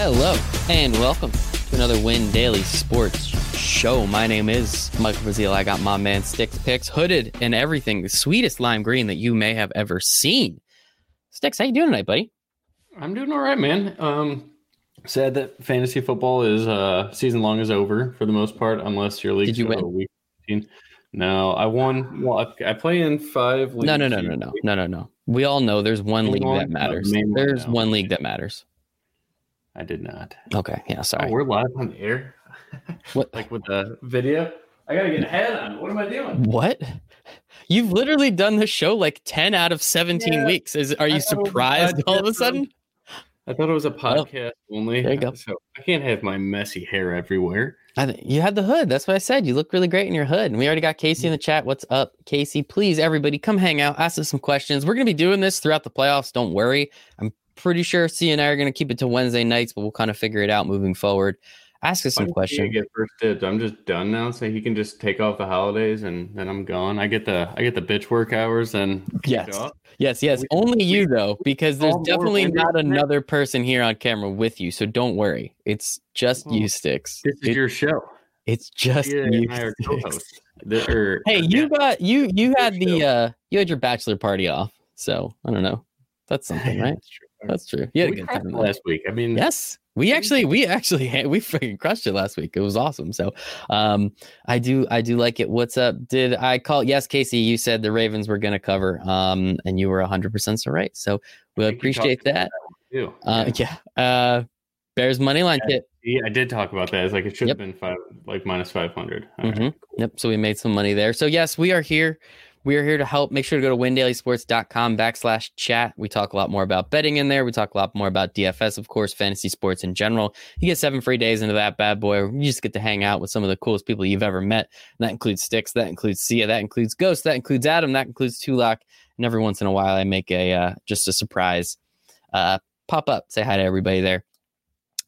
Hello and welcome to another Win Daily Sports Show. My name is Michael Rasile. I got my man Stix Picks hooded and everything, the sweetest lime green that you may have ever seen. Stix, how you doing tonight, buddy? I'm doing all right, man. Um, sad that fantasy football is uh season long is over for the most part, unless your league. Did you win? Week 15. No, I won. Well, I, I play in five. No, no, no, no, no, no, no, no. We all know there's one league that matters. Main one There's one league that matters. I did not. Okay, yeah, Oh, sorry. we're live on the air. What? like with the video. I gotta get a head on. What am I doing? What? You've literally done the show like 10 out of 17 Yeah. weeks. Is are you thought it was a surprised all of a sudden? I thought it was a podcast only. there you go. So I can't have my messy hair everywhere. I th- you had the hood. That's what I said. You look really great in your hood. And we already got Casey in the chat. What's up, Casey? Please, everybody, come hang out. Ask us some questions. We're going to be doing this throughout the playoffs. Don't worry. I'm pretty sure C and I are going to keep it to Wednesday nights, but we'll kind of figure it out moving forward. Ask us some questions. Get first dibs. I'm just done now, so he can just take off the holidays and then I'm gone. I get the I get the bitch work hours and Yes. Yes, yes. We- Only you, though, because there's definitely not another person here on camera with you. So don't worry. It's just Oh, you, Stix. This is It- your show. it's just Yeah, you, and are Stix. co-hosts. The- or- Hey, or you guests. got you you had the show. uh you had your bachelor party off. So I don't know. That's something, right? That's true. That's true. You had a good time. last week. I mean, Yes, we actually we actually we freaking crushed it last week. It was awesome. So um I do I do like it. What's up? Did I call? Yes, Casey. You said the Ravens were going to cover, um, and you were hundred percent so right. So we appreciate that. too. Uh, yeah. Uh, Bears money line Yeah. tip. Yeah, I did talk about that. It's like it should Yep. have been five, like minus five hundred. Mhm. Yep. So we made some money there. So yes, we are here. We are here to help. Make sure to go to windailysports.com backslash chat. We talk a lot more about betting in there. We talk a lot more about DFS, of course, fantasy sports in general. You get seven free days into that bad boy. You just get to hang out with some of the coolest people you've ever met. And that includes Sticks. That includes Sia. That includes Ghost. That includes Adam. That includes Tulak. And every once in a while, I make a uh, just a surprise uh, pop up. Say hi to everybody there.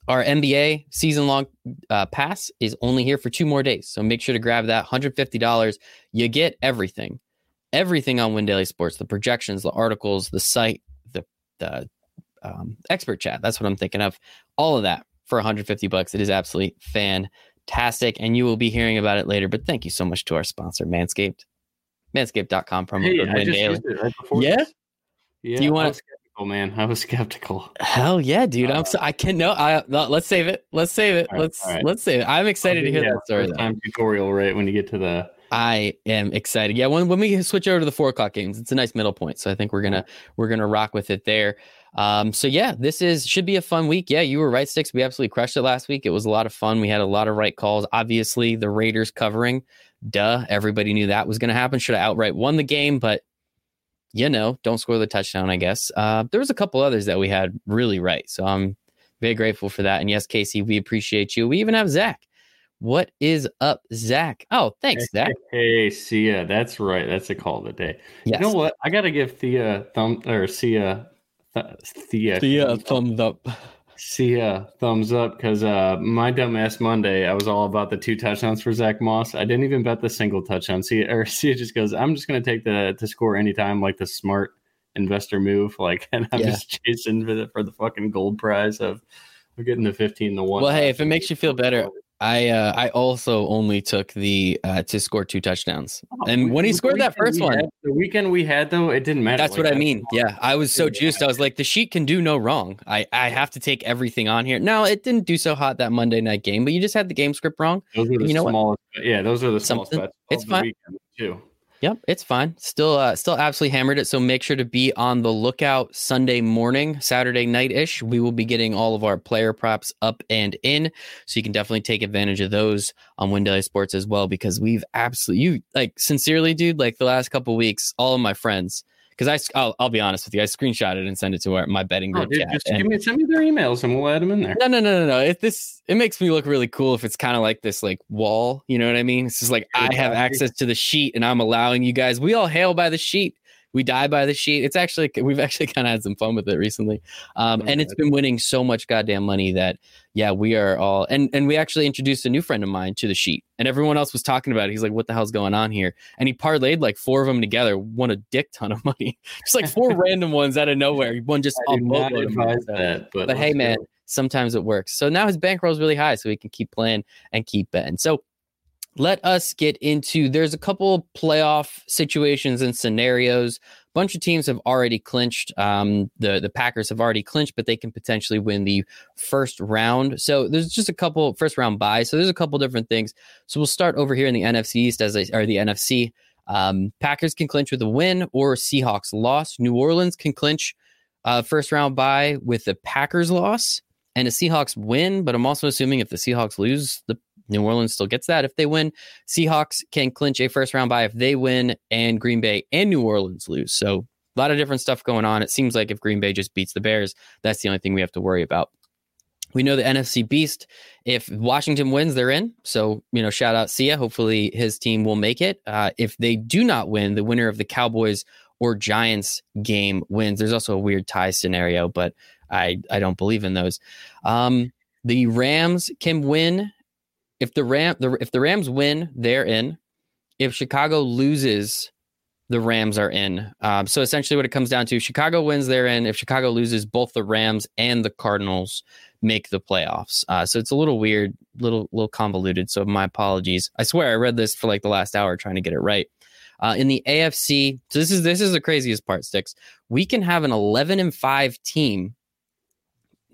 Our NBA season long uh, pass is only here for two more days. So make sure to grab that $150. You get everything, everything on Win Daily Sports the projections, the articles, the site, the, the um, expert chat. That's what I'm thinking of. All of that for 150 bucks. It is absolutely fantastic. And you will be hearing about it later. But thank you so much to our sponsor, Manscaped. Manscaped.com promo Hey, code I Win Daily. right. Yeah? this. Yeah. Do you was skeptical, man? I was skeptical. Hell yeah, dude! I'm so I can no. I no, let's save it. Let's save it. Right, let's right. let's save it. I'm excited to hear Yeah, that story. time tutorial, right? When you get to the I am excited. Yeah, when when we switch over to the four o'clock games, it's a nice middle point. So I think we're gonna we're gonna rock with it there. Um, so yeah, this is should be a fun week. Yeah, you were right, Stix. We absolutely crushed it last week. It was a lot of fun. We had a lot of right calls. Obviously, the Raiders covering. Duh, everybody knew that was gonna happen. Should have outright won the game, but you know, don't score the touchdown. I guess uh, there was a couple others that we had really right. So I'm very grateful for that. And yes, Casey, we appreciate you. We even have Zach. What is up, Zach? Oh, thanks, Zach. Hey, Sia, that's right. That's a call of the day. Yes. You know what? I gotta give Thea thumb or Sia, th- Thea, Yeah, thumbs up. Sia thumbs up because uh, my dumbass Monday, I was all about the two touchdowns for Zach Moss. I didn't even bet the single touchdown. Sia or Sia just goes, I'm just gonna take the to score anytime, like the smart investor move. Like, and I'm Yeah. just chasing for the, for the fucking gold prize of we're getting the 15 to one. Well, hey, if it makes you feel better, I uh, I also only took the uh, to score two touchdowns, and when he scored that first one, had- the weekend we had though, it didn't matter. that's Like, what I mean. Yeah, I was so juiced. I was like, the sheet can do no wrong. I I have to take everything on here. No, it didn't do so hot that Monday night game, but you just had the game script wrong. Those are the You know what? Yeah, those are the smallest Something- bets. it's fine. too. Yep, it's fine. Still, uh, still absolutely hammered it. So make sure to be on the lookout Sunday morning, Saturday night ish. We will be getting all of our player props up and in, so you can definitely take advantage of those on Win Sports as well. Because we've absolutely, you like sincerely, dude. Like the last couple weeks, all of my friends, because I, I'll, I'll be honest with you, I screenshotted and sent it to our, my betting oh, group. Oh, dude, just give me send me their emails and we'll add them in there. no, no, no, no, no. If this, it makes me look really cool if it's kind of like this, like wall. You know what I mean? It's just like I have access to the sheet, and I'm allowing you guys. We all hail by the sheet. We die by the sheet. It's actually we've actually kind of had some fun with it recently, um, and it's been winning so much goddamn money that yeah, we are all and and we actually introduced a new friend of mine to the sheet, and everyone else was talking about it. He's like, "What the hell's going on here?" And he parlayed like four of them together, won a dick ton of money, just like four random ones out of nowhere. He won just I a not advise that, but, but hey, man, go. sometimes it works. So now his bankroll is really high, so he can keep playing and keep betting. So let us get into there's a couple playoff situations and scenarios. A bunch of teams have already clinched um, the the packers have already clinched but they can potentially win the first round. So there's just a couple first round buys. So there's a couple different things. So we'll start over here in the nfc east as or the nfc um, packers can clinch with a win or seahawks loss. New orleans can clinch uh, first round buy with the packers loss and a seahawks win but i'm also assuming if the seahawks lose the New Orleans still gets that if they win. Seahawks can clinch a first round bye if they win, and Green Bay and New Orleans lose. So a lot of different stuff going on. It seems like if Green Bay just beats the Bears, that's the only thing we have to worry about. We know the NFC Beast. If Washington wins, they're in. So, you know, shout out Sia. Hopefully his team will make it. Uh, if they do not win, the winner of the Cowboys or Giants game wins. There's also a weird tie scenario, but I, I don't believe in those. Um, the Rams can win if the Ram the, if the Rams win, they're in. If Chicago loses, the Rams are in. Um, so essentially, what it comes down to: Chicago wins, they're in. If Chicago loses, both the Rams and the Cardinals make the playoffs. Uh, so it's a little weird, little little convoluted. So my apologies. I swear I read this for like the last hour trying to get it right. Uh, in the AFC, so this is this is the craziest part. Stix. We can have an eleven and five team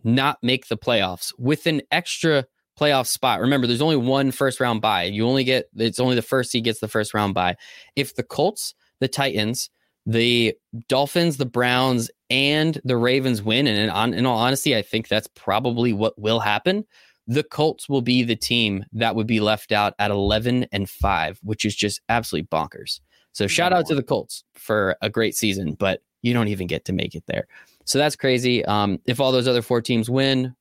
not make the playoffs with an extra playoff spot. Remember, there's only one first round bye. You only get it's only the first seed gets the first round bye. If the Colts, the Titans, the Dolphins, the Browns, and the Ravens win, and in, on, in all honesty, I think that's probably what will happen. The Colts will be the team that would be left out at 11 and 5, which is just absolutely bonkers. So shout out to the Colts for a great season, but you don't even get to make it there. So that's crazy. Um, if all those other four teams win,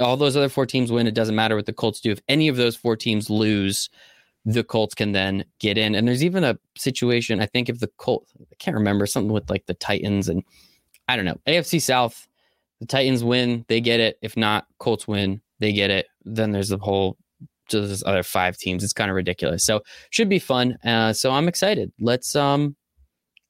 all those other four teams win. It doesn't matter what the Colts do. If any of those four teams lose, the Colts can then get in. And there's even a situation, I think, if the Colts, I can't remember, something with like the Titans and I don't know, AFC South, the Titans win, they get it. If not, Colts win, they get it. Then there's the whole, just other five teams. It's kind of ridiculous. So should be fun. Uh, so I'm excited. Let's, um,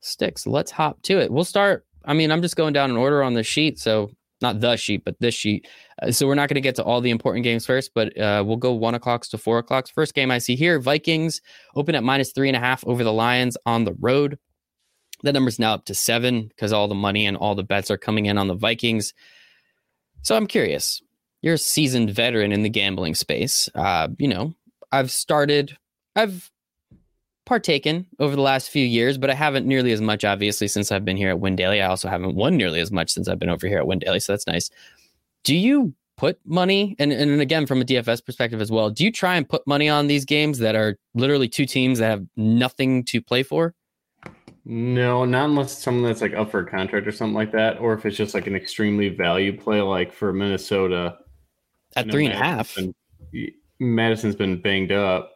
Stix, let's hop to it. We'll start. I mean, I'm just going down in order on the sheet. So not the sheet, but this sheet. Uh, so we're not going to get to all the important games first, but uh, we'll go one o'clocks to four o'clocks. First game I see here: Vikings open at minus three and a half over the Lions on the road. That number's now up to seven because all the money and all the bets are coming in on the Vikings. So I'm curious. You're a seasoned veteran in the gambling space. Uh, you know, I've started. I've partaken over the last few years, but I haven't nearly as much, obviously, since I've been here at Win Daily. I also haven't won nearly as much since I've been over here at Win Daily, so that's nice. Do you put money, and, and again, from a DFS perspective as well, do you try and put money on these games that are literally two teams that have nothing to play for? No, not unless it's someone that's like up for a contract or something like that, or if it's just like an extremely value play, like for Minnesota. At three and a half. Been, Mattison's been banged up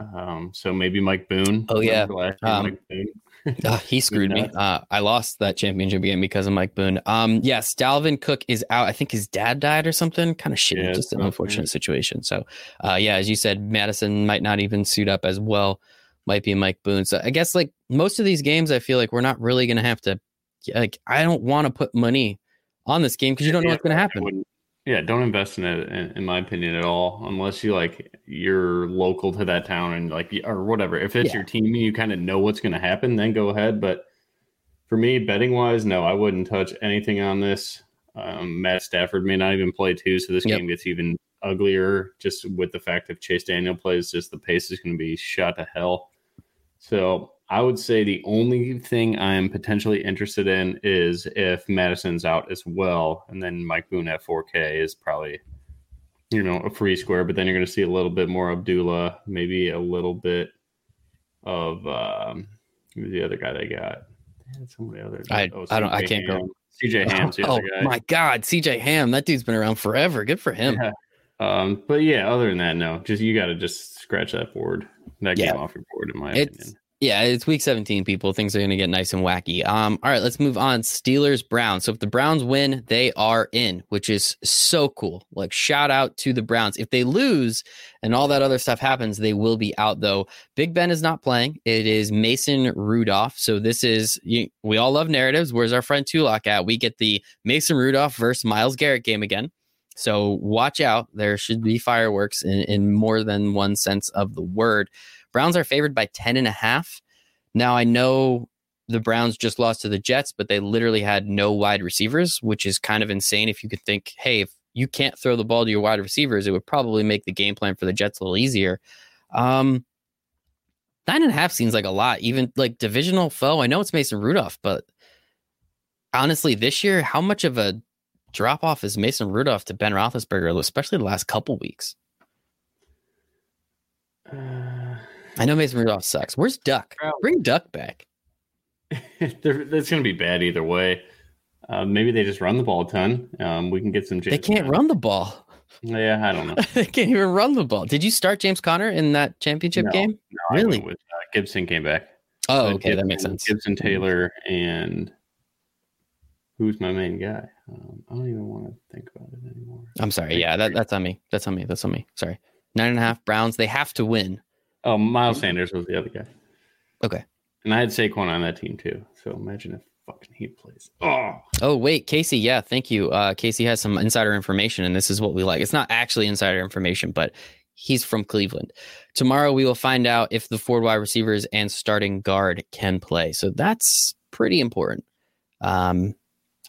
um, so maybe Mike Boone. Oh yeah, um, Boone. Uh, he screwed me. Uh, I lost that championship game because of Mike Boone. Um, yes, Dalvin Cook is out. I think his dad died or something. Kind of shitty. Yeah, just an unfortunate situation. So, uh, yeah, as you said, Mattison might not even suit up as well. Might be Mike Boone. So I guess like most of these games, I feel like we're not really going to have to. Like, I don't want to put money on this game because you don't know what's going to happen. Yeah, don't invest in it, in, my opinion, at all, unless you like you're local to that town and like or whatever. If it's yeah. your team and you kind of know what's going to happen, then go ahead. But for me, betting wise, no, I wouldn't touch anything on this. Um, Matt Stafford may not even play too, so this yep. game gets even uglier. Just with the fact if Chase Daniel plays, just the pace is going to be shot to hell. So I would say the only thing I'm potentially interested in is if Mattison's out as well, and then Mike Boone at 4K is probably, you know, a free square. But then you're going to see a little bit more Abdullah, maybe a little bit of um, who's the other guy they got? Somebody other. I oh, I don't. I can't Ham. go. CJ Ham. Oh, oh my God, CJ Ham. That dude's been around forever. Good for him. Yeah. Um, but yeah, other than that, no. Just you got to just scratch that board, that yeah. game off your board, in my it's, opinion Yeah, it's week 17, people. Things are going to get nice and wacky. Um, all right, let's move on. Steelers, Browns. So if the Browns win, they are in, which is so cool. Like, shout out to the Browns. If they lose and all that other stuff happens, they will be out, though. Big Ben is not playing. It is Mason Rudolph. So this is, you, we all love narratives. Where's our friend Tulak at? We get the Mason Rudolph versus Myles Garrett game again. So watch out. There should be fireworks in, in more than one sense of the word. Browns are favored by 10 and a half. Now I know the Browns just lost to the Jets, but they literally had no wide receivers, which is kind of insane if you could think, hey, if you can't throw the ball to your wide receivers, it would probably make the game plan for the Jets a little easier. Um, nine and a half seems like a lot, even like divisional foe. I know it's Mason Rudolph, but honestly, this year, how much of a drop off is Mason Rudolph to Ben Roethlisberger, especially the last couple weeks? Uh, I know Mason Rudolph sucks. Where's Duck? Bring Duck back. it's going to be bad either way. Uh, maybe they just run the ball a ton. Um, we can get some. James they can't Conner. run the ball. Yeah, I don't know. they can't even run the ball. Did you start James Conner in that championship no, game? No, really? With, uh, Gibson came back. Oh, okay, Gibson, that makes sense. Gibson Taylor and who's my main guy? Um, I don't even want to think about it anymore. I'm sorry. Yeah, that, that's on me. That's on me. That's on me. Sorry. Nine and a half Browns. They have to win. Oh, Miles Sanders was the other guy. Okay. And I had Saquon on that team too. So imagine if fucking he plays. Oh. Oh wait, Casey. Yeah, thank you. Uh, Casey has some insider information, and this is what we like. It's not actually insider information, but he's from Cleveland. Tomorrow we will find out if the four wide receivers and starting guard can play. So that's pretty important. Um,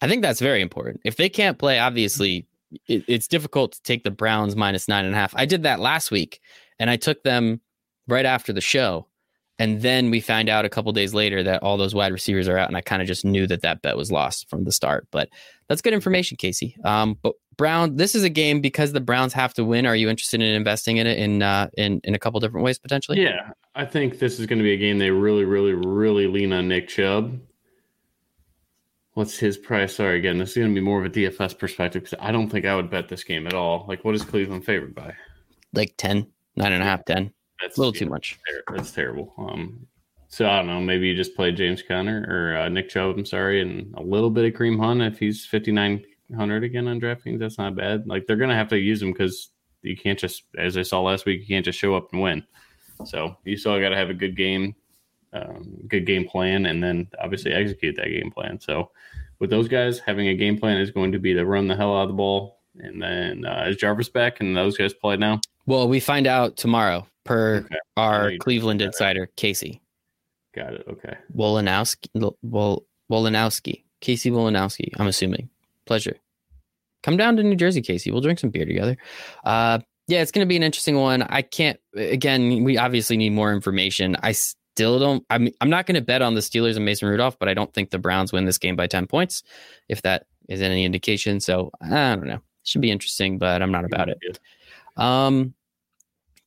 I think that's very important. If they can't play, obviously it, it's difficult to take the Browns minus nine and a half. I did that last week, and I took them right after the show. And then we find out a couple days later that all those wide receivers are out, and I kind of just knew that that bet was lost from the start. But that's good information, Casey. Um, but Brown, this is a game because the Browns have to win. Are you interested in investing in it in uh, in in a couple different ways potentially? Yeah, I think this is going to be a game they really, really, really lean on Nick Chubb. What's his price? Sorry, again, this is going to be more of a DFS perspective because I don't think I would bet this game at all. Like, what is Cleveland favored by? Like 10, nine and a half, 10. That's a little too much. That's terrible. Um, so I don't know. Maybe you just play James Conner or uh, Nick Chubb. I'm sorry, and a little bit of Kareem Hunt if he's 5900 again on DraftKings. That's not bad. Like they're gonna have to use him because you can't just, as I saw last week, you can't just show up and win. So you still got to have a good game, um, good game plan, and then obviously execute that game plan. So with those guys, having a game plan is going to be to run the hell out of the ball. And then uh, is Jarvis back and those guys play now? Well, we find out tomorrow per okay. our Cleveland insider, it. Casey. Got it. Okay. Wolanowski. Wol, Wolanowski. Casey Wolanowski, I'm assuming. Pleasure. Come down to New Jersey, Casey. We'll drink some beer together. Uh, yeah, it's going to be an interesting one. I can't, again, we obviously need more information. I still don't, I'm, I'm not going to bet on the Steelers and Mason Rudolph, but I don't think the Browns win this game by 10 points, if that is any indication. So I don't know. Should be interesting, but I'm not about it. Um,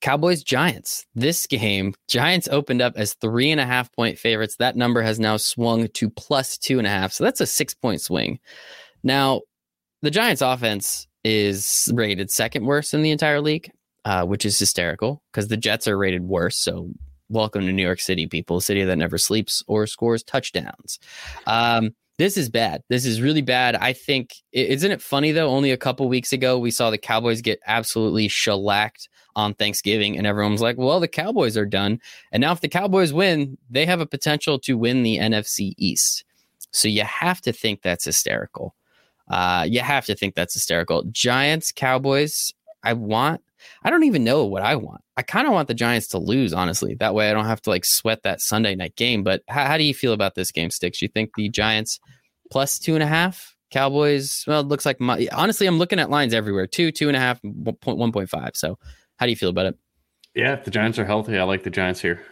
Cowboys Giants. This game, Giants opened up as three and a half point favorites. That number has now swung to plus two and a half. So that's a six point swing. Now, the Giants offense is rated second worst in the entire league, uh, which is hysterical because the Jets are rated worse. So welcome to New York City, people, a city that never sleeps or scores touchdowns. Um, this is bad. This is really bad. I think, isn't it funny though? Only a couple weeks ago, we saw the Cowboys get absolutely shellacked on Thanksgiving, and everyone was like, well, the Cowboys are done. And now, if the Cowboys win, they have a potential to win the NFC East. So you have to think that's hysterical. Uh, you have to think that's hysterical. Giants, Cowboys, I want, I don't even know what I want. I kind of want the Giants to lose, honestly. That way I don't have to like sweat that Sunday night game. But how, how do you feel about this game, Stix? You think the Giants plus two and a half? Cowboys, well, it looks like my, honestly, I'm looking at lines everywhere two, two and a half, 1.5. So how do you feel about it? Yeah, if the Giants are healthy, I like the Giants here.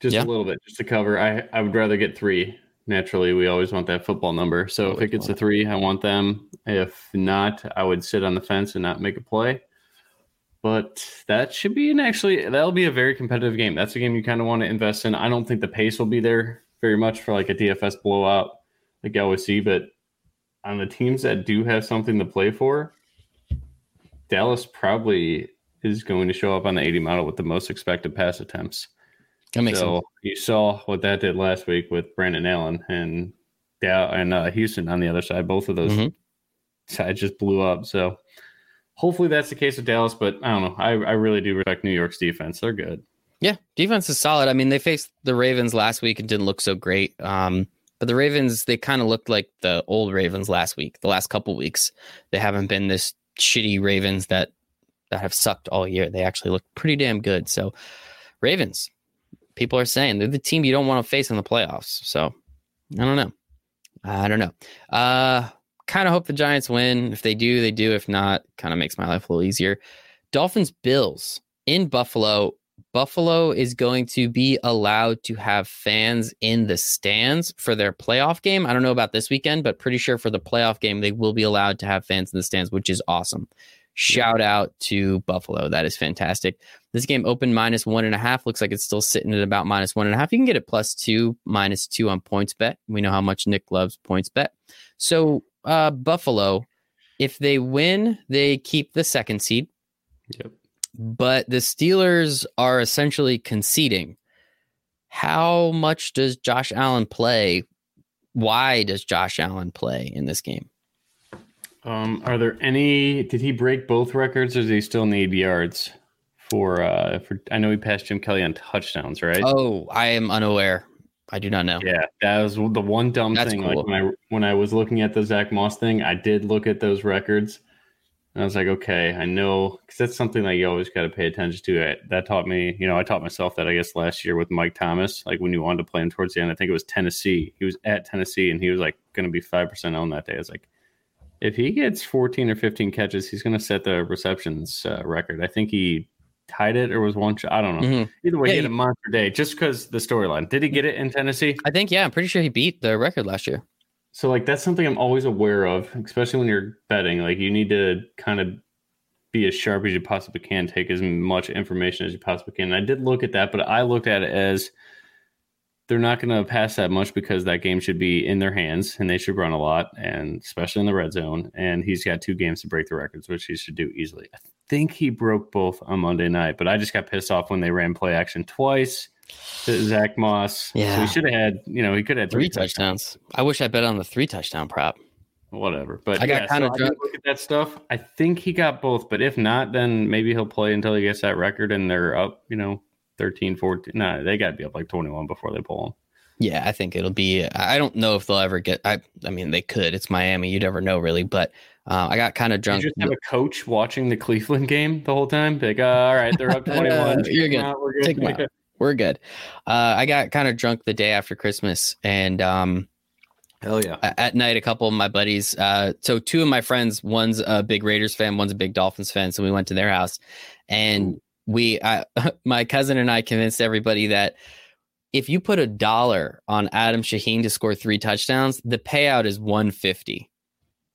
Just yeah. a little bit, just to cover. I, I would rather get three. Naturally, we always want that football number. So if it gets a three, I want them. If not, I would sit on the fence and not make a play. But that should be an actually that'll be a very competitive game. That's a game you kind of want to invest in. I don't think the pace will be there very much for like a DFS blowout like I always see, but on the teams that do have something to play for, Dallas probably is going to show up on the 80 model with the most expected pass attempts. That makes so sense. you saw what that did last week with Brandon Allen and yeah, and uh, Houston on the other side. Both of those Mhm. sides just blew up. So hopefully that's the case with Dallas. But I don't know. I, I really do respect New York's defense. They're good. Yeah, defense is solid. I mean, they faced the Ravens last week and didn't look so great. Um, but the Ravens, they kind of looked like the old Ravens last week, the last couple weeks. They haven't been this shitty Ravens that that have sucked all year. They actually look pretty damn good. So, Ravens, people are saying they're the team you don't want to face in the playoffs. So, I don't know. I don't know. Uh, kind of hope the Giants win. If they do, they do. If not, kind of makes my life a little easier. Dolphins Bills in Buffalo. Buffalo is going to be allowed to have fans in the stands for their playoff game. I don't know about this weekend, but pretty sure for the playoff game, they will be allowed to have fans in the stands, which is awesome. Shout out to Buffalo. That is fantastic. This game opened minus one and a half. Looks like it's still sitting at about minus one and a half. You can get it plus two, minus two on PointsBet. We know how much Nick loves PointsBet. So, uh, Buffalo, if they win, they keep the second seed Yep. but the Steelers are essentially conceding. How much does Josh Allen play? Why does Josh Allen play in this game? Um, are there any? Did he break both records, or does he still need yards for? uh For I know he passed Jim Kelly on touchdowns, right? Oh, I am unaware. I do not know. Yeah, that was the one dumb That's thing. cool. Like when I when I was looking at the Zach Moss thing, I did look at those records, and I was like, okay, I know because that's something that you always got to pay attention to. I, that taught me, you know, I taught myself that I guess last year with Mike Thomas, like when you wanted to play him towards the end, I think it was Tennessee. He was at Tennessee, and he was like going to be five percent on that day. I was like, if he gets fourteen or fifteen catches, he's going to set the receptions uh, record. I think he tied it or was one shot. I don't know. Mhm. Either way, Yeah, he had a monster day just because the storyline. Did he get it in Tennessee? I think, yeah, I'm pretty sure he beat the record last year. So like that's something I'm always aware of, especially when you're betting. Like you need to kind of be as sharp as you possibly can, take as much information as you possibly can. And I did look at that, but I looked at it as they're not going to pass that much because that game should be in their hands and they should run a lot, and especially in the red zone. And he's got two games to break the records, which he should do easily. I think he broke both on Monday night, but I just got pissed off when they ran play action twice to Zach Moss. so Yeah. he should have had, you know, he could have had Three touchdowns. I wish I bet on the three touchdown prop. whatever. But I got yeah, kinda so drunk. Look at that stuff. I think he got both, but if not, then maybe he'll play until he gets that record and they're up, you know, 13, 14. No, they got to be up like 21 before they pull him. Yeah, I think it'll be. I don't know if they'll ever get. I. I mean, they could. It's Miami. You never know, really. But uh, I got kind of You drunk. just have a coach watching the Cleveland game the whole time. Be Like, uh, all right, they're up 21. You're good. out, We're good. Take 'em out. We're good. Uh, I got kind of drunk the day after Christmas, and um, Hell yeah. at night, a couple of my buddies. Uh, so two of my friends, one's a big Raiders fan, one's a big Dolphins fan. So we went to their house, and we, I, my cousin and I, convinced everybody that if you put a dollar on Adam Shaheen to score three touchdowns, the payout is one fifty.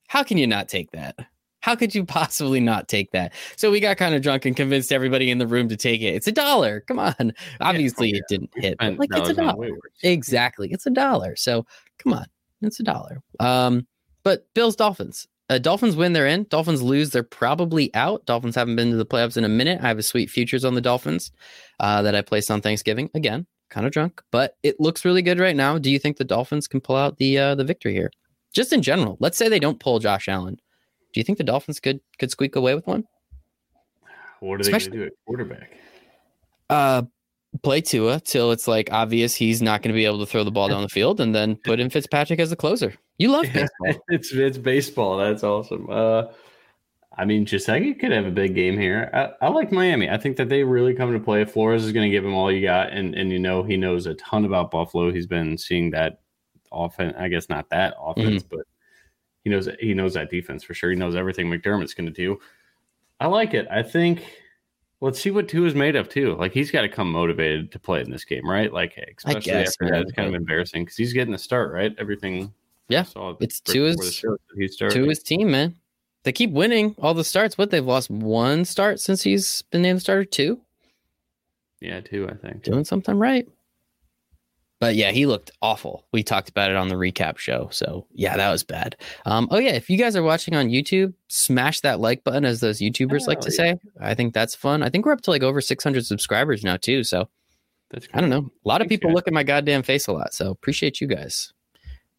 How can you not take that? How could you possibly not take that? So we got kind of drunk and convinced everybody in the room to take it. It's a dollar. Come on. Obviously, yeah. it didn't hit. But like it's a dollar. Exactly. It's a dollar. So come on. It's a dollar. Um, but Bills Dolphins. Uh, Dolphins win, they're in. Dolphins lose, they're probably out. Dolphins haven't been to the playoffs in a minute. I have a sweet futures on the Dolphins uh, that I placed on Thanksgiving. Again, kind of drunk, but it looks really good right now. Do you think the Dolphins can pull out the uh, the victory here? Just in general, let's say they don't pull Josh Allen. Do you think the Dolphins could could squeak away with one? What are they going to do at quarterback? Uh, play Tua till it's like obvious he's not going to be able to throw the ball down the field, and then put in Fitzpatrick as a closer. You love baseball. it's it's baseball. That's awesome. Uh, I mean, Gesicki could have a big game here. I, I like Miami. I think that they really come to play. Flores is going to give him all you got, and and you know he knows a ton about Buffalo. He's been seeing that offense. I guess not that offense, but he knows he knows that defense for sure. He knows everything McDermott's going to do. I like it. I think. Let's see what Tua is made of too. Like he's got to come motivated to play in this game, right? Like especially guess, after that, it's kind of embarrassing because he's getting the start, right? Everything. Yeah, it's right Tua's- before the he started. to his team, man. They keep winning all the starts. What they've lost one start since he's been named starter. Two, Yeah, two, I think. doing something right. But yeah, he looked awful. We talked about it on the recap show. So yeah, that was bad. Um, oh yeah, if you guys are watching on YouTube, smash that like button, as those YouTubers like to Hell say. I think that's fun. I think we're up to like over 600 subscribers now too. So That's I don't know. A lot of people guys. look at my goddamn face a lot, so appreciate you guys.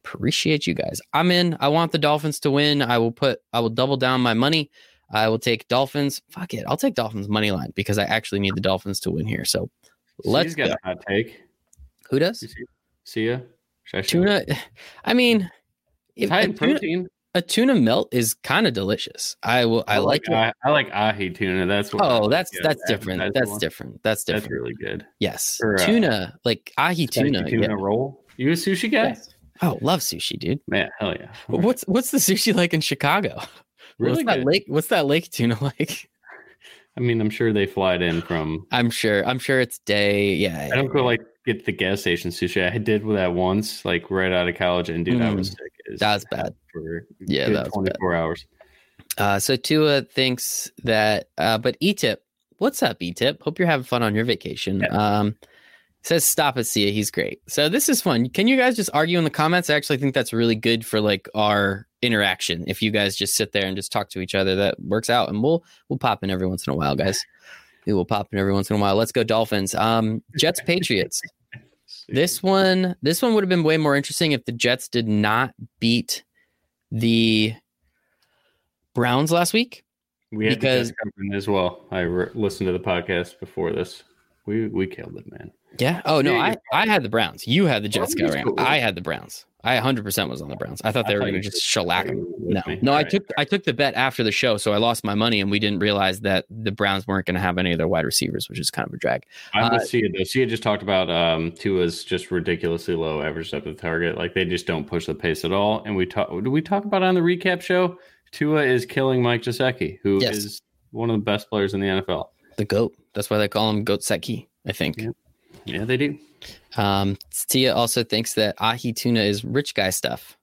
Appreciate you guys. I'm in. I want the Dolphins to win. I will put. I will double down my money. I will take Dolphins. Fuck it. I'll take Dolphins money line because I actually need the Dolphins to win here. So let's Let's got go. a hot take. Who does? You see, see ya. I Tuna. I mean, if High in tuna, protein. a tuna melt is kind of delicious. I will. I, like. it. I, I like ahi tuna. That's what. Oh, I that's that's at different. That's different. That's different. That's really good. yes, Or, uh, tuna like ahi tuna. tuna yeah. roll. You a sushi guy? Yes. Oh, love sushi, dude. Man, hell yeah. What's what's the sushi like in Chicago? really what's that lake? What's that lake tuna like? I mean, I'm sure they fly it in from. I'm sure. I'm sure it's day. Yeah. I don't go like get the gas station sushi. I did that once, like right out of college, and dude, I was sick. as Mm. That was bad. for Yeah, that was bad. 24 hours. Uh, so Tua thinks that, uh, but E-Tip, what's up, E-Tip? Hope you're having fun on your vacation. Um, says stop at Sia. He's great. So this is fun. Can you guys just argue in the comments? I actually think that's really good for like our interaction. If you guys just sit there and just talk to each other, that works out. And we'll we'll pop in every once in a while, guys. We will pop in every once in a while. Let's go Dolphins. Um, Jets Patriots. This one, this one would have been way more interesting if the Jets did not beat the Browns last week. we had because- covering as well. I re- listened to the podcast before this. We we killed it, man. Yeah. Oh no, I I had the Browns. You had the Jets that's cool. I had the Browns. I 100 percent was on the Browns. I thought they I were going to just shellac them. No, no, I took I took the bet after the show, so I lost my money, and we didn't realize that the Browns weren't going to have any of their wide receivers, which is kind of a drag. I'm Uh, with Sia though. Sia just talked about um Tua's just ridiculously low average depth of target. Like they just don't push the pace at all. And we talk did we talk about it on the recap show? Tua is killing Mike Gesicki, who is Yes. one of the best players in the NFL. The goat. That's why they call him Goat Seki. I think. Yeah. Yeah, they do. Um, Tia also thinks that ahi tuna is rich guy stuff,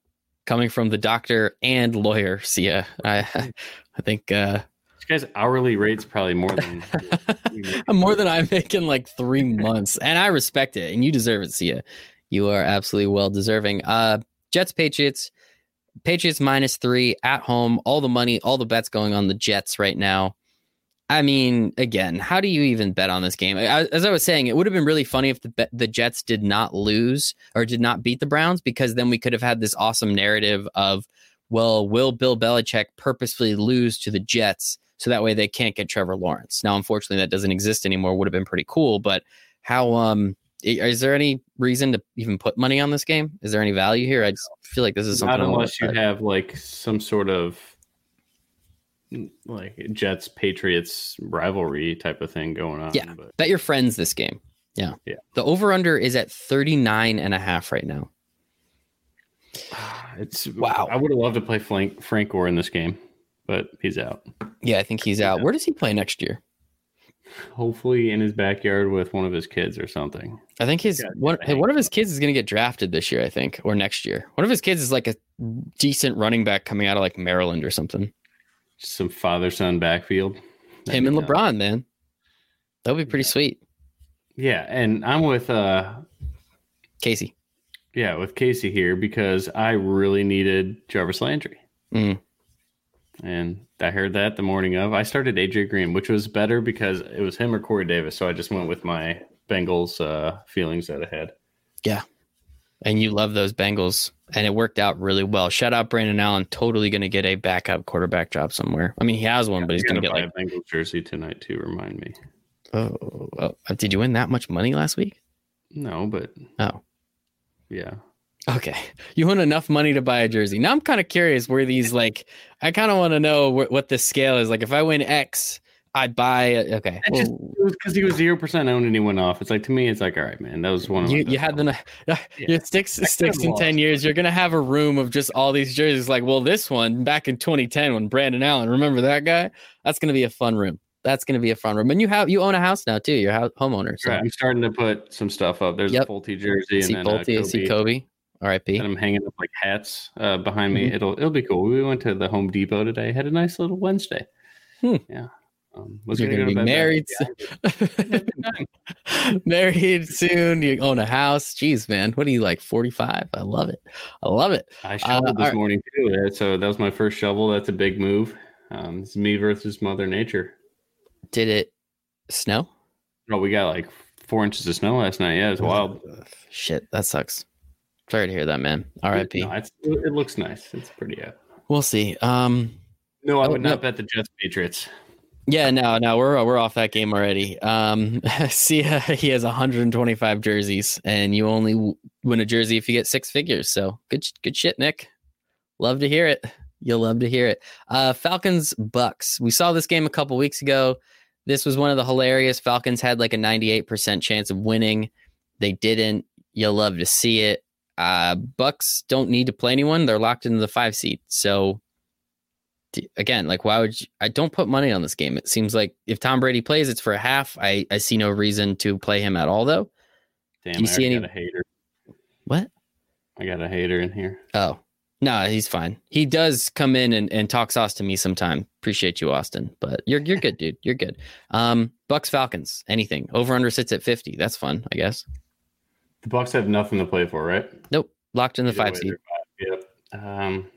coming from the doctor and lawyer Sia. I I think uh, This guy's hourly rate's probably more than more than I make in like three months, and I respect it, and you deserve it, Sia. You are absolutely well deserving. Uh, Jets, Patriots, Patriots minus three at home. All the money, all the bets going on the Jets right now. I mean, again, how do you even bet on this game? As I was saying, it would have been really funny if the the Jets did not lose or did not beat the Browns, because then we could have had this awesome narrative of, well, will Bill Belichick purposefully lose to the Jets so that way they can't get Trevor Lawrence? Now, unfortunately, that doesn't exist anymore. Would have been pretty cool, but how? Um, is there any reason to even put money on this game? Is there any value here? I just feel like this is something. not unless you have like some sort of like Jets Patriots rivalry type of thing going on. Yeah. But bet your friends this game. Yeah. Yeah. The over under is at 39 and a half right now. it's Wow. I would have loved to play Frank Frank Gore in this game, but he's out. Yeah, I think he's out. Where does he play next year? Hopefully in his backyard with one of his kids or something. I think his one, one of his kids is going to get drafted this year, I think, or next year. One of his kids is like a decent running back coming out of like Maryland or something. Some father son backfield. That'd Him and nice. LeBron, man. That would be pretty sweet. Yeah, and I'm with uh Casey. yeah, with Casey here because I really needed Jarvis Landry. Mm. And I heard that the morning of. I started AJ Green, which was better because it was him or Corey Davis. So I just went with my Bengals uh, feelings that I had. And you love those Bengals. And it worked out really well. Shout out Brandon Allen, totally going to get a backup quarterback job somewhere. I mean, he has one, but he's going to get buy like, a Bengals jersey tonight too. Remind me. Oh, oh, oh, did you win that much money last week? No, but Oh. yeah, Okay. You won enough money to buy a jersey. Now I'm kind of curious where these like I kind of want to know wh- what the scale is. Like if I win X, I'd buy okay. Just- well, it was because he was zero percent owned and he went off. It's like to me, it's like all right, man. That was one of you, you had the your Stix I Stix in 10 years you're going to have a room of just all these jerseys like well this one back in 2010 when Brandon Allen remember that guy that's going to be a fun room that's going to be a fun room and you have you own a house now too you're a homeowner so Right, I'm starting to put some stuff up. There's Yep. a Pulte jersey see and then uh, Pulte, see Kobe, RIP and I'm hanging up like hats uh, behind me. Mhm. It'll it'll be cool. We went to the Home Depot today. Had a nice little Wednesday. Hmm. Yeah. Um, was you're gonna to be married soon. married soon you own a house jeez man what are you like 45 I love it I love it I shoveled Uh, this alright. morning too. uh, So that was my first shovel. That's a big move. Um, it's me versus Mother Nature. did it snow Oh, we got like four inches of snow last night. Yeah, it's wild. Shit, that sucks. Sorry to hear that, man. R.I.P. No, it looks nice. It's pretty. Yeah. We'll see. Um, no, I Oh, would no. not bet the Jets Patriots. Yeah, no, no, we're we're off that game already. Um, see, he has 125 jerseys, and you only win a jersey if you get six figures. So good, good shit, Nick. Love to hear it. You'll love to hear it. Uh, Falcons Bucks. We saw this game a couple weeks ago. This was one of the hilarious. Falcons had like a 98% chance of winning. They didn't. You'll love to see it. Uh, Bucks don't need to play anyone. They're locked into the five seed. So again, like why would you, I don't put money on this game? It seems like if Tom Brady plays, it's for a half. I I see no reason to play him at all though. Damn, Do you I see any- got a hater. What? I got a hater in here. Oh. No, he's fine. He does come in and, and talk sauce to me sometime. Appreciate you, Austin. But you're you're good, dude. You're good. Um, Bucks Falcons, anything. Over under sits at 50. That's fun, I guess. The Bucks have nothing to play for, right? Nope. Locked in the Either five seed. Yep. Um,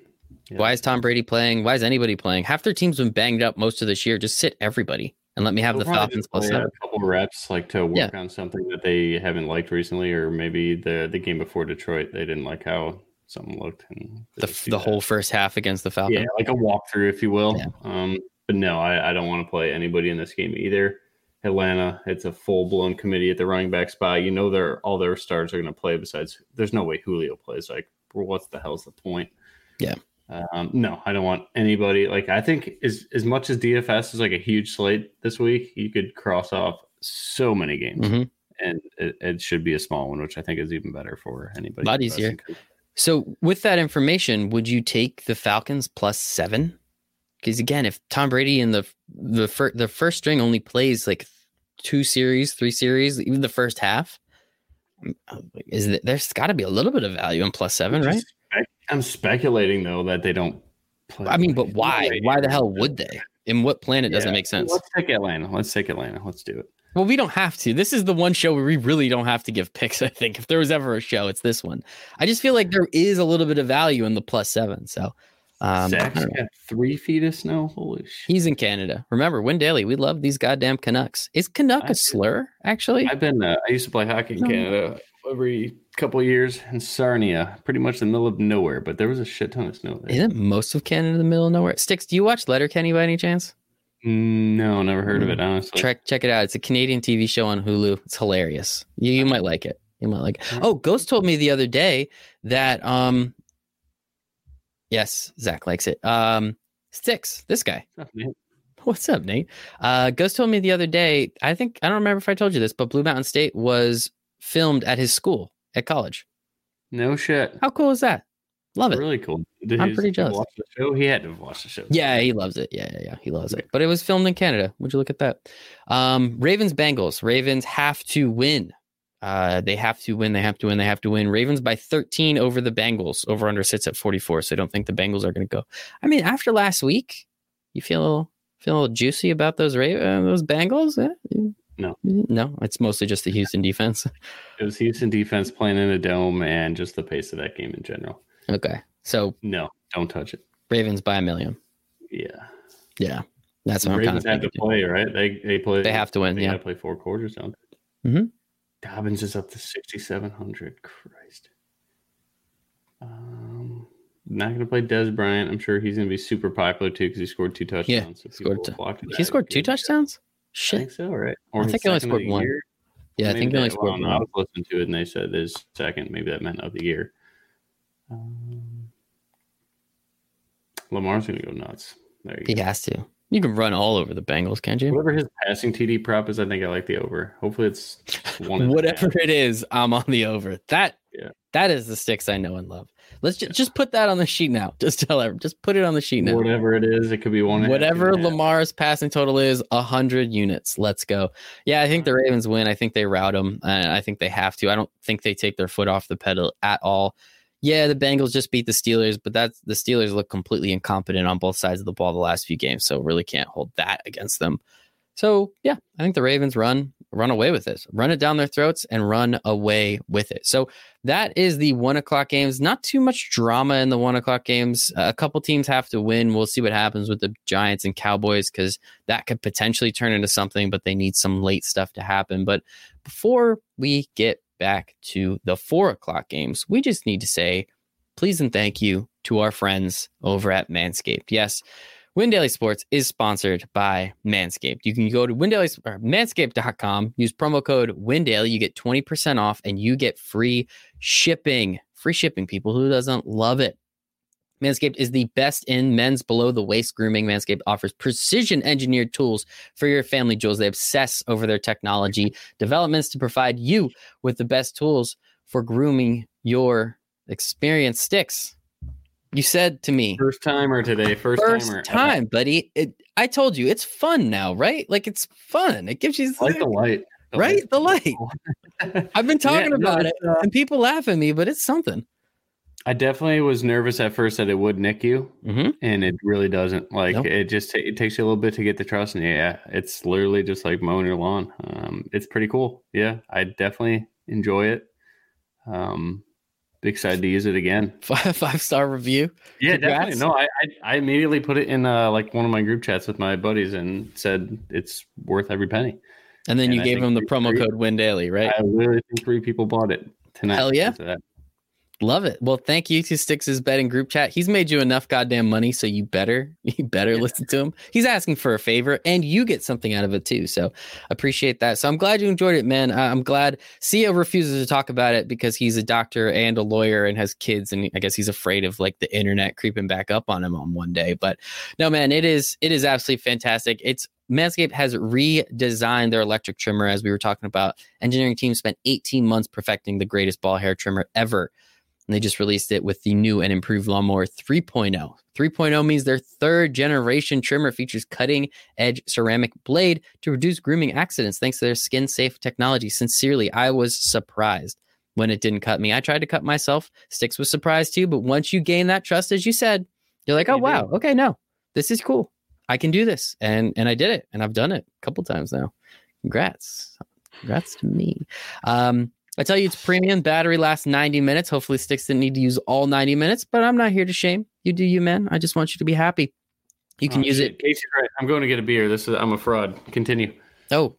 yeah. Why is Tom Brady playing? Why is anybody playing? Half their team's been banged up most of this year. Just sit everybody and let me have They'll the probably Falcons plus seven. a couple reps, like to work on something that they haven't liked recently, or maybe the the game before Detroit, they didn't like how something looked. And The, the that. whole first half against the Falcons. yeah, like a walkthrough, if you will. Yeah. Um, but no, I, I don't want to play anybody in this game either. Atlanta, it's a full blown committee at the running back spot. You know, they're all their stars are going to play. Besides, there's no way Julio plays. Like, well, what's the hell's the point? Yeah. Um, no, I don't want anybody. Like, I think as as much as DFS is like a huge slate this week, you could cross off so many games, Mhm. and it, it should be a small one, which I think is even better for anybody. A lot easier. So, with that information, would you take the Falcons plus seven? Because again, if Tom Brady in the the fir- the first string only plays like two series, three series, even the first half, is that there's got to be a little bit of value in plus seven, right? I'm speculating though that they don't. Play I mean, but why? Why the hell would they? In what planet doesn't Yeah. make sense? Let's take Atlanta. Let's take Atlanta. Let's do it. Well, we don't have to. This is the one show where we really don't have to give picks. I think if there was ever a show, it's this one. I just feel like there is a little bit of value in the plus seven. So, um, Zach's got three feet of snow. Holy shit! he's in Canada. Remember, Win Daily. We love these goddamn Canucks. Is Canuck I a slur? Actually, I've been. Uh, I used to play hockey in. Canada every couple years in Sarnia, pretty much in the middle of nowhere. But there was a shit ton of snow there. isn't most of Canada in the middle of nowhere? Stix. Do you watch Letterkenny by any chance? No, never heard of it. Honestly, Check check it out. It's a Canadian TV show on Hulu. It's hilarious. You you might like it. You might like. It. Oh, Ghost told me the other day that um. Yes, Zach likes it. Um, Stix. This guy. What's up, Nate? Uh, Ghost told me the other day. I think I don't remember if I told you this, but Blue Mountain State was filmed at his school at college. No shit. How cool is that? Love it. Really cool. Did I'm he- pretty jealous. Watch the show. He had to watched the show. Yeah, he loves it. Yeah, yeah, yeah. He loves it. But it was filmed in Canada. Would you look at that? Um, Ravens Bengals. Ravens have to win. Uh, they have to win. They have to win. They have to win. Ravens by 13 over the Bengals. Over under sits at 44. So I don't think the Bengals are going to go. I mean, after last week, you feel feel a little juicy about those Ra- uh, those Bengals? Eh? No. no. It's mostly just the Houston defense. It was Houston defense playing in a dome and just the pace of that game in general. Okay, so No, don't touch it. Ravens by a million. Yeah. Yeah, that's The what I'm kind Ravens of have to play, right? They they play. They have to win. They Yeah. to play four quarters, don't they? Mhm. Dobbins is up to sixty seven hundred. Christ. Um, not going to play Dez Bryant. I'm sure he's going to be super popular too because he scored two touchdowns. Yeah, so scored two- He scored two Good. Touchdowns. I Shit. think so, right? I think he only scored one. year? Yeah, I think he only scored one. I was listening to it and they said his second. Maybe that meant of the year. Um, Lamar's going to go nuts. There you He go. has to. You can run all over the Bengals, can't you? Whatever his passing TD prop is, I think I like the over. Hopefully, it's one. Whatever it is, I'm on the over. That Yeah. that is the Stix I know and love. Let's just just put that on the sheet now. Just tell everyone. Just put it on the sheet now. Whatever it is, it could be one. Whatever two and a half. Lamar's passing total is, hundred units. Let's go. Yeah, I think the Ravens win. I think they rout them, and I think they have to. I don't think they take their foot off the pedal at all. Yeah, the Bengals just beat the Steelers, but that's the Steelers look completely incompetent on both sides of the ball the last few games, so really can't hold that against them. So yeah, I think the Ravens run run away with this, run it down their throats, and run away with it. So that is the one o'clock games. Not too much drama in the one o'clock games. Uh, a couple teams have to win. We'll see what happens with the Giants and Cowboys because that could potentially turn into something, but they need some late stuff to happen. But before we get back to the four o'clock games, we just need to say please and thank you to our friends over at Manscaped. Yes. Win Daily Sports is sponsored by Manscaped. You can go to Windaily or manscaped.com, use promo code WinDaily, you get 20% off and you get free shipping. Free shipping, people. Who doesn't love it? Manscaped is the best in men's below the waist grooming. Manscaped offers precision engineered tools for your family jewels. They obsess over their technology developments to provide you with the best tools for grooming your experience sticks. You said to me, first timer today, first, first timer. time, buddy. It, I told you it's fun now, right? Like it's fun. It gives you I like the light. The right, light's the light. I've been talking Yeah, no, about it, uh, and people laugh at me, but it's something. I definitely was nervous at first that it would nick you, Mm-hmm. and it really doesn't. Like Nope. it just ta- it takes you a little bit to get the trust, and yeah, it's literally just like mowing your lawn. Um, it's pretty cool. Yeah, I definitely enjoy it. Um, excited to use it again. Five five star review. Yeah, Congrats. definitely. No, I, I I immediately put it in uh, like one of my group chats with my buddies and said it's worth every penny. And then And you I gave them the promo agree. code Win Daily, right? I literally think three people bought it tonight. Hell yeah. Because of that. Love it. Well, thank you to Stix' betting group chat. He's made you enough goddamn money, so you better, you better Yeah. listen to him. He's asking for a favor, and you get something out of it too. So appreciate that. So I'm glad you enjoyed it, man. Uh, I'm glad Sia refuses to talk about it because he's a doctor and a lawyer and has kids, and I guess he's afraid of like the internet creeping back up on him on one day. But no, man, it is it is absolutely fantastic. It's Manscaped has redesigned their electric trimmer, as we were talking about. Engineering team spent 18 months perfecting the greatest ball hair trimmer ever. And they just released it with the new and improved lawnmower 3.0. 3.0 means their third generation trimmer features cutting edge ceramic blade to reduce grooming accidents thanks to their skin safe technology. Sincerely, I was surprised when it didn't cut me. I tried to cut myself. Stix was surprised too, but once you gain that trust, as you said, you're like, oh wow, okay, no, this is cool. I can do this, and and I did it, and I've done it a couple times now. Congrats, congrats to me. Um, I tell you, it's premium. Battery lasts 90 minutes. Hopefully, Stix didn't need to use all 90 minutes, but I'm not here to shame. You do you, man. I just want you to be happy. You can Oh, use shit. it. Right. I'm going to get a beer. This is I'm a fraud. Continue. Oh,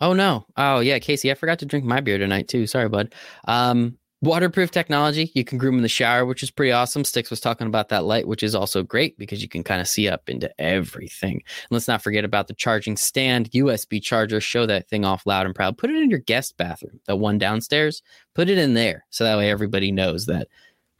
oh no. Oh yeah, Casey, I forgot to drink my beer tonight too. Sorry, bud. Um, waterproof technology. You can groom in the shower, which is pretty awesome. Stix was talking about that light, which is also great because you can kind of see up into everything. And let's not forget about the charging stand, USB charger. Show that thing off loud and proud. Put it in your guest bathroom, the one downstairs. Put it in there so that way everybody knows that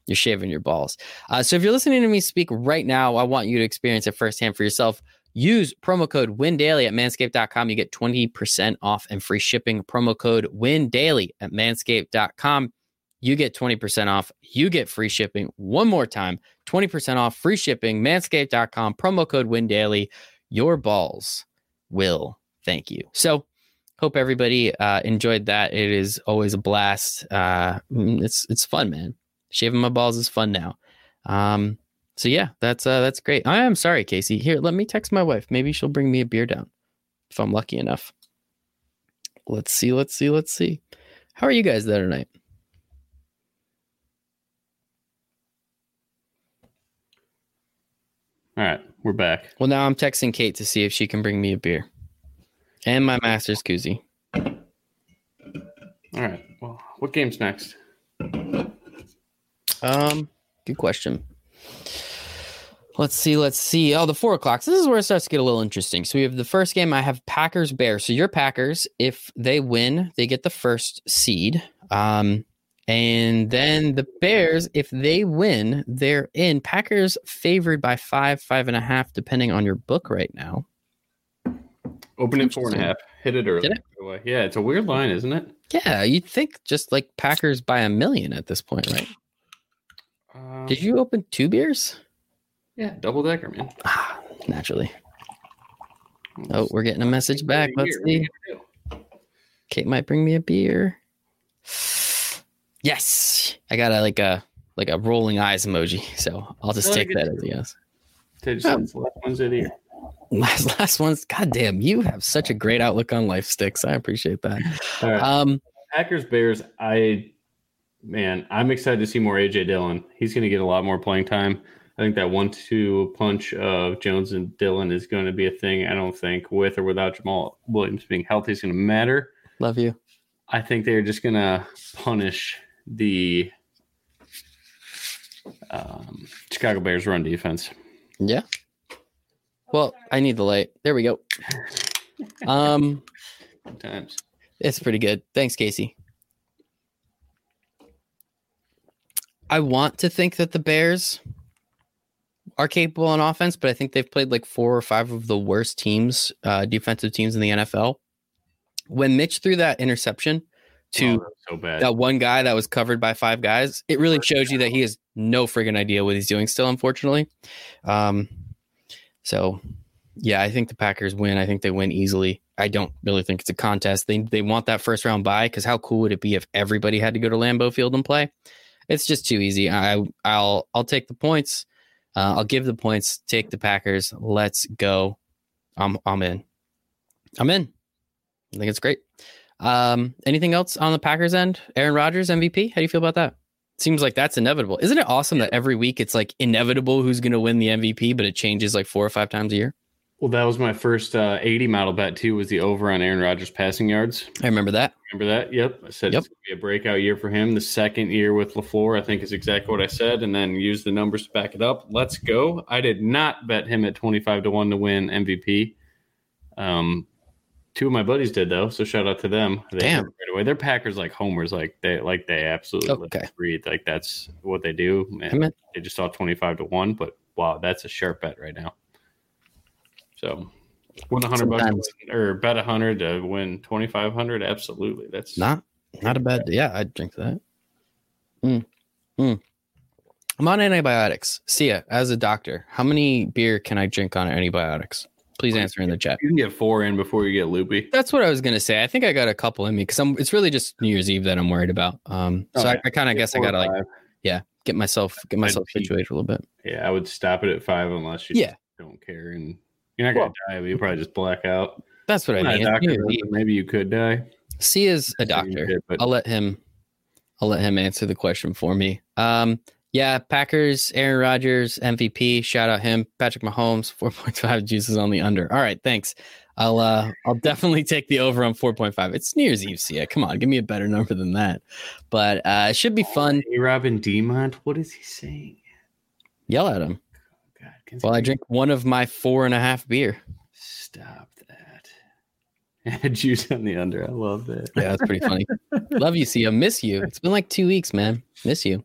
you're shaving your balls. Uh, so if you're listening to me speak right now, I want you to experience it firsthand for yourself. Use promo code WINDAILY at manscaped.com. You get 20% off and free shipping. Promo code WINDAILY at manscaped.com. You get 20% off. You get free shipping. One more time 20% off, free shipping. Manscaped.com. Promo code WINDAILY. Your balls will thank you. So, hope everybody uh, enjoyed that. It is always a blast. Uh, mm, it's it's fun, man. Shaving my balls is fun now. Um, so yeah, that's uh, that's great. I am sorry, Casey. Here, let me text my wife. Maybe she'll bring me a beer down if I'm lucky enough. Let's see. Let's see. Let's see. How are you guys there tonight? All right, we're back. Well, now I'm texting Kate to see if she can bring me a beer and my master's koozie. All right. Well, what game's next? Um, good question. Let's see. Let's see. Oh, the four o'clocks. This is where it starts to get a little interesting. So we have the first game. I have Packers Bears. So your Packers, if they win, they get the first seed. Um, and then the Bears, if they win, they're in. Packers favored by five, five and a half, depending on your book right now. Open at four and a half. Hit it early. It? by the way. Yeah, it's a weird line, isn't it? Yeah, you'd think just like Packers by a million at this point, right? Um, Did you open two beers? Yeah, double decker, man. Ah, naturally. Oh, we're getting a message back. Let's What are you see. Kate might bring me a beer. Yes, I got a like a like a rolling eyes emoji, so I'll just take that as yes. Um, last Wednesday of the last last one's goddamn. You have such a great outlook on life, Stix. I appreciate that. Right. Um, Packers Bears. I man, I'm excited to see more AJ Dillon. He's going to get a lot more playing time. I think that one-two punch of Jones and Dillon is going to be a thing. I don't think with or without Jamaal Williams being healthy is going to matter. love you. I think they're just going to punish the um, Chicago Bears run defense. Yeah. Well, I need the light. There we go. Um, times. it's pretty good. Thanks, Casey. I want to think that the Bears are capable on offense, but I think they've played like four or five of the worst teams, uh, defensive teams in the NFL. When Mitch threw that interception to Oh, so bad. that one guy that was covered by five guys, it really shows you that he has no friggin' idea what he's doing still, unfortunately. Um, so yeah, I think the Packers win. I think they win easily. I don't really think it's a contest. They they want that first round bye because how cool would it be if everybody had to go to Lambeau Field and play? It's just too easy. I I'll I'll take the points. Uh, I'll give the points. Take the Packers. Let's go. I'm I'm in. I'm in. I think it's great. Um, anything else on the Packers end? Aaron Rodgers MVP. How do you feel about that? Seems like that's inevitable. Isn't it awesome that every week it's like inevitable who's going to win the MVP, but it changes like four or five times a year? well, that was my first uh, 80 model bet too. Was the over on Aaron Rodgers passing yards? I remember that. Remember that? Yep. I said Yep. it's going to be a breakout year for him. The second year with LaFleur, I think, is exactly what I said, and then use the numbers to back it up. Let's go. I did not bet him at 25 to 1 to win MVP. Um, two of my buddies did, though, so shout out to them. They Damn. Right away. They're Packers like homers, like they like they absolutely Okay. breathe. Like that's what they do. Man, they just saw 25 to 1, but wow, that's a sharp bet right now. So win a 100 bucks or bet a 100 to win 2500 absolutely that's Not not a bad. Yeah, I'd drink that. Mm. Mm. I'm on antibiotics. Sia, as a doctor, how many beer can I drink on antibiotics? Please answer in the chat. You can get four in before you get loopy. That's what I was gonna say. I think I got a couple in me because It's really just New Year's Eve that I'm worried about. Um, so Oh, I. I kind of guess I gotta like yeah, get myself get myself peak. situated a little bit. Yeah, I would stop it at five unless you Yeah. don't care, and you're not gonna die. But you probably just black out. That's what I I'm not mean. a It's New doctor, Year's Eve. but maybe you could die. Sia's a doctor. shit, but I'll let him I'll let him answer the question for me. Um yeah, Packers, Aaron Rodgers, MVP, shout out him. Patrick Mahomes, 4.5 juices on the under. All right, thanks. I'll uh I'll definitely take the over on 4.5. It's New Year's Eve, Sia. Come on, give me a better number than that. But uh it should be fun. Hey, Robin Demont, what is he saying? Yell at him God, while I drink one of my four and a half beer. Stop that. Juice on the under. I love that. Yeah, that's pretty funny. Love you, Sia. Miss you. It's been like two weeks, man. Miss you.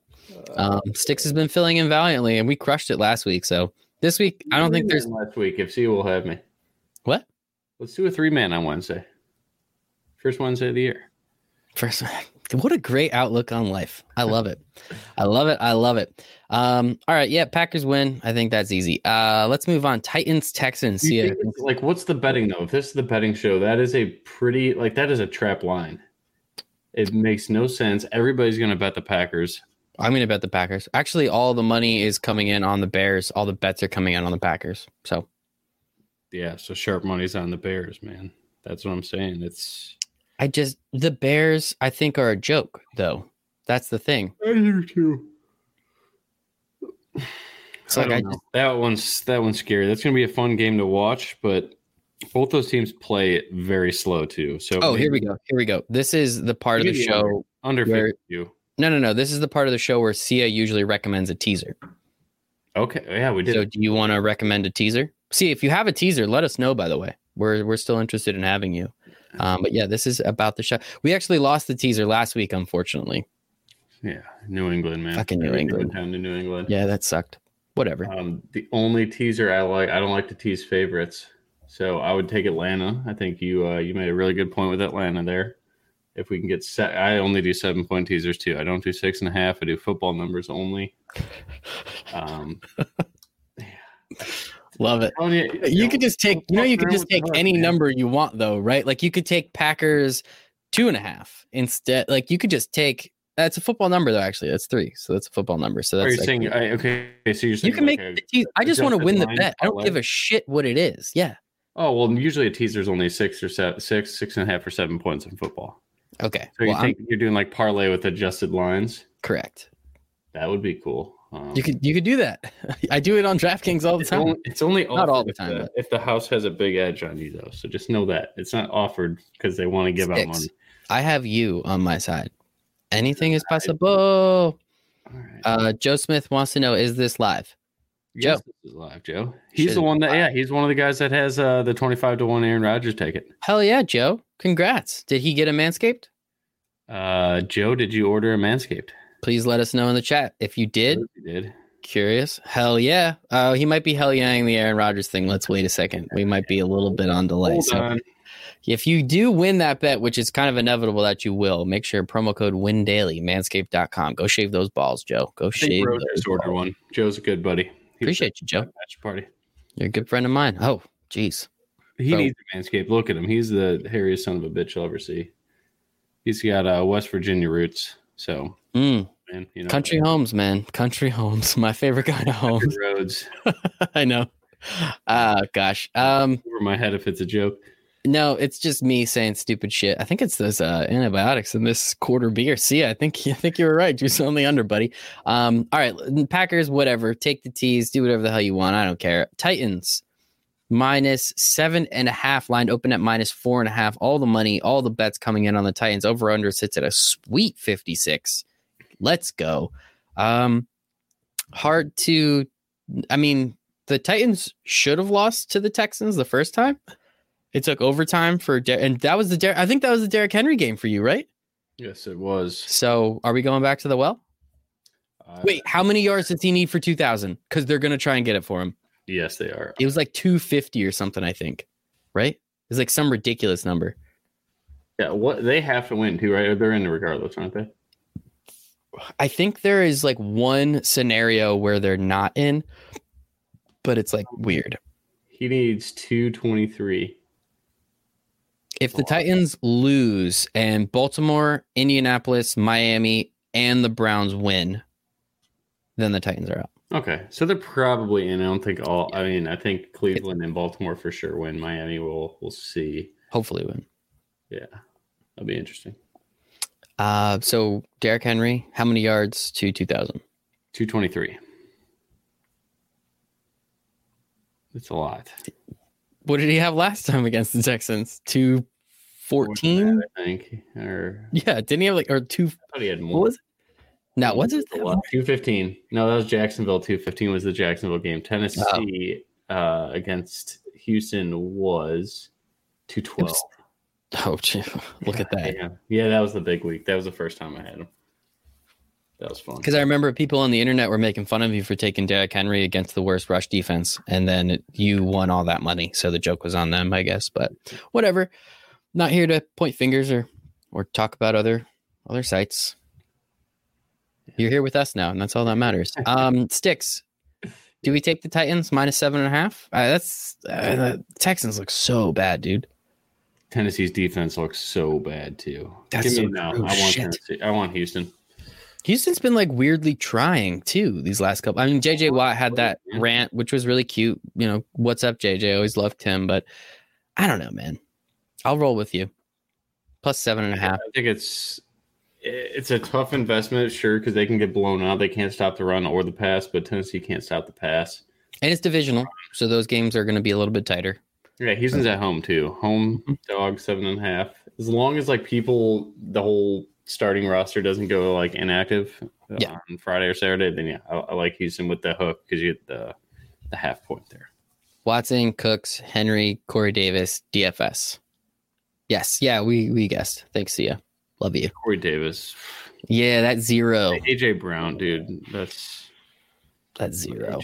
Um, Stix has been filling in valiantly, and we crushed it last week. So this week, I don't think there's last week. If C will have me, what let's do a three man on Wednesday. First Wednesday of the year. first. What a great outlook on life. I love it. I love it. I love it. Um, all right, yeah, Packers win. I think that's easy. Uh, let's move on. Titans, Texans. Do you Yeah, think like, what's the betting though? If this is the betting show, that is a pretty like that is a trap line. It makes no sense. Everybody's going to bet the Packers. I'm going to bet the Packers. Actually, all the money is coming in on the Bears. All the bets are coming in on the Packers. So Yeah, so sharp money's on the Bears, man. That's what I'm saying. It's I just the Bears. I think are a joke, though. That's the thing. I do too. It's like I, just, that one's that one's scary. That's going to be a fun game to watch, but both those teams play very slow too. So Oh, here we go. Here we go. This is the part of the Maybe show. under where- 52. No, no, no. This is the part of the show where Sia usually recommends a teaser. Okay, yeah, we did. So, do you want to recommend a teaser? See, if you have a teaser, let us know. By the way, we're we're still interested in having you. Um, but yeah, this is about the show. We actually lost the teaser last week, unfortunately. yeah, New England, man. Fucking New Everything England. Down to New England. Yeah, that sucked. Whatever. Um, the only teaser I like, I don't like to tease favorites, so I would take Atlanta. I think you uh, you made a really good point with Atlanta there. If we can get set, I only do seven point teasers too. I don't do six and a half. I do football numbers only. Um, Love it. you, You could just take, you know, you could just take any man. number you want, though, right? Like you could take Packers two and a half instead. Like you could just take That's a football number though. Actually, that's three. So that's a football number. So Are that's you like- saying I, okay? So you're saying you can make. like the a- I just want to win the bet. I don't give a shit what it is. Yeah. oh well, usually a teaser's only six or seven, six, six and a half or seven points in football. Okay. So you well, I'm think you're doing like parlay with adjusted lines? correct. That would be cool. Um, You could you could do that. I do it on DraftKings all the time. only, it's only Not all the time, but- if the house has a big edge on you, though. So just know that it's not offered because they want to give out money. I have you on my side. Anything is possible. All right. Uh, Joe Smith wants to know: Is this live? yes, Joe. this is live, Joe. He's Shit. the one that, yeah, he's one of the guys that has uh, the twenty-five to one Aaron Rodgers ticket. Hell yeah, Joe! Congrats. Did he get a manscaped? Uh, Joe, did you order a Manscaped? Please let us know in the chat if you did. He did. Curious. Hell yeah. Uh, he might be hell yeahing the Aaron Rodgers thing. Let's wait a second. We might be a little bit on delay. Hold So on. if you do win that bet, which is kind of inevitable that you will, make sure promo code win daily, manscaped.com. Go shave those balls, Joe. Go I shave Bro those ordered balls. one. Joe's a good buddy. He Appreciate you, Joe. Match party. You're a good friend of mine. Oh, jeez. He So- needs a Manscaped. Look at him. He's the hairiest son of a bitch you'll ever see. He's got uh, West Virginia roots. So, Mm, man, you know, country homes, man. Country homes. My favorite kind of homes. roads I know. Ah, gosh. Um, over my head if it's a joke. no, it's just me saying stupid shit. I think it's those uh, antibiotics in this quarter beer. See, I think I think you were right. Juice on the under, buddy. Um, all right, Packers, whatever. Take the teas, do whatever the hell you want. I don't care. Titans minus seven and a half, line open at minus four and a half. All the money, all the bets coming in on the Titans. Over under sits at a sweet 56. Let's go. Um, hard to, I mean, the Titans should have lost to the Texans the first time. It took overtime for, Der- and that was the, Der- I think that was the Derrick Henry game for you, right? Yes, it was. So are we going back to the well? Uh, Wait, how many yards does he need for 2,000? Because they're going to try and get it for him. Yes, they are. It was like 250 or something, I think, right? It's like some ridiculous number. Yeah, what they have to win too, right? They're in the regardless, aren't they? I think there is like one scenario where they're not in, but it's like weird. He needs two twenty three. If the Titans lose and Baltimore, Indianapolis, Miami, and the Browns win, then the Titans are out. Okay, so they're probably in. I don't think all. I mean, I think Cleveland and Baltimore for sure win. Miami will. We'll see. Hopefully win. Yeah, that'll be interesting. Uh, so Derrick Henry, how many yards to 2,000? Two twenty three. It's a lot. What did he have last time against the Texans? 214? I think. Or Yeah, didn't he have like, or two, I thought he had more. what was it? No, what's it? Two fifteen. No, that was Jacksonville. Two fifteen was the Jacksonville game. Tennessee uh, against Houston was two twelve. Oh, gee, look at that. Yeah, yeah, that was the big week. That was the first time I had him. That was fun. Because I remember people on the internet were making fun of you for taking Derrick Henry against the worst rush defense, and then you won all that money. So the joke was on them, I guess. But whatever. Not here to point fingers or or talk about other other sites. You're here with us now, and that's all that matters. Um, Stix. Do we take the Titans minus seven and a half? Uh, that's uh, the Texans look so bad, dude. Tennessee's defense looks so bad too. That's Give me so no. true. I want Shit. Tennessee. I want Houston. Houston's been like weirdly trying too these last couple. I mean, JJ Watt had that rant, which was really cute. You know, what's up, JJ? Always loved him, but I don't know, man. I'll roll with you. Plus seven and a half. I think it's it's a tough investment, sure, because they can get blown out. They can't stop the run or the pass, but Tennessee can't stop the pass. And it's divisional, so those games are going to be a little bit tighter. Yeah, Houston's at home too. Home Mhm. dog seven and a half. As long as like people, the whole starting roster doesn't go like inactive Yeah. on Friday or Saturday, then yeah, I, I like Houston with the hook because you get the the half point there. Watson, Cooks, Henry, Corey Davis, DFS. Yes, yeah, we we guessed. Thanks, Sia. Love you. Corey Davis, Yeah, that zero. AJ Brown, dude, that's That zero.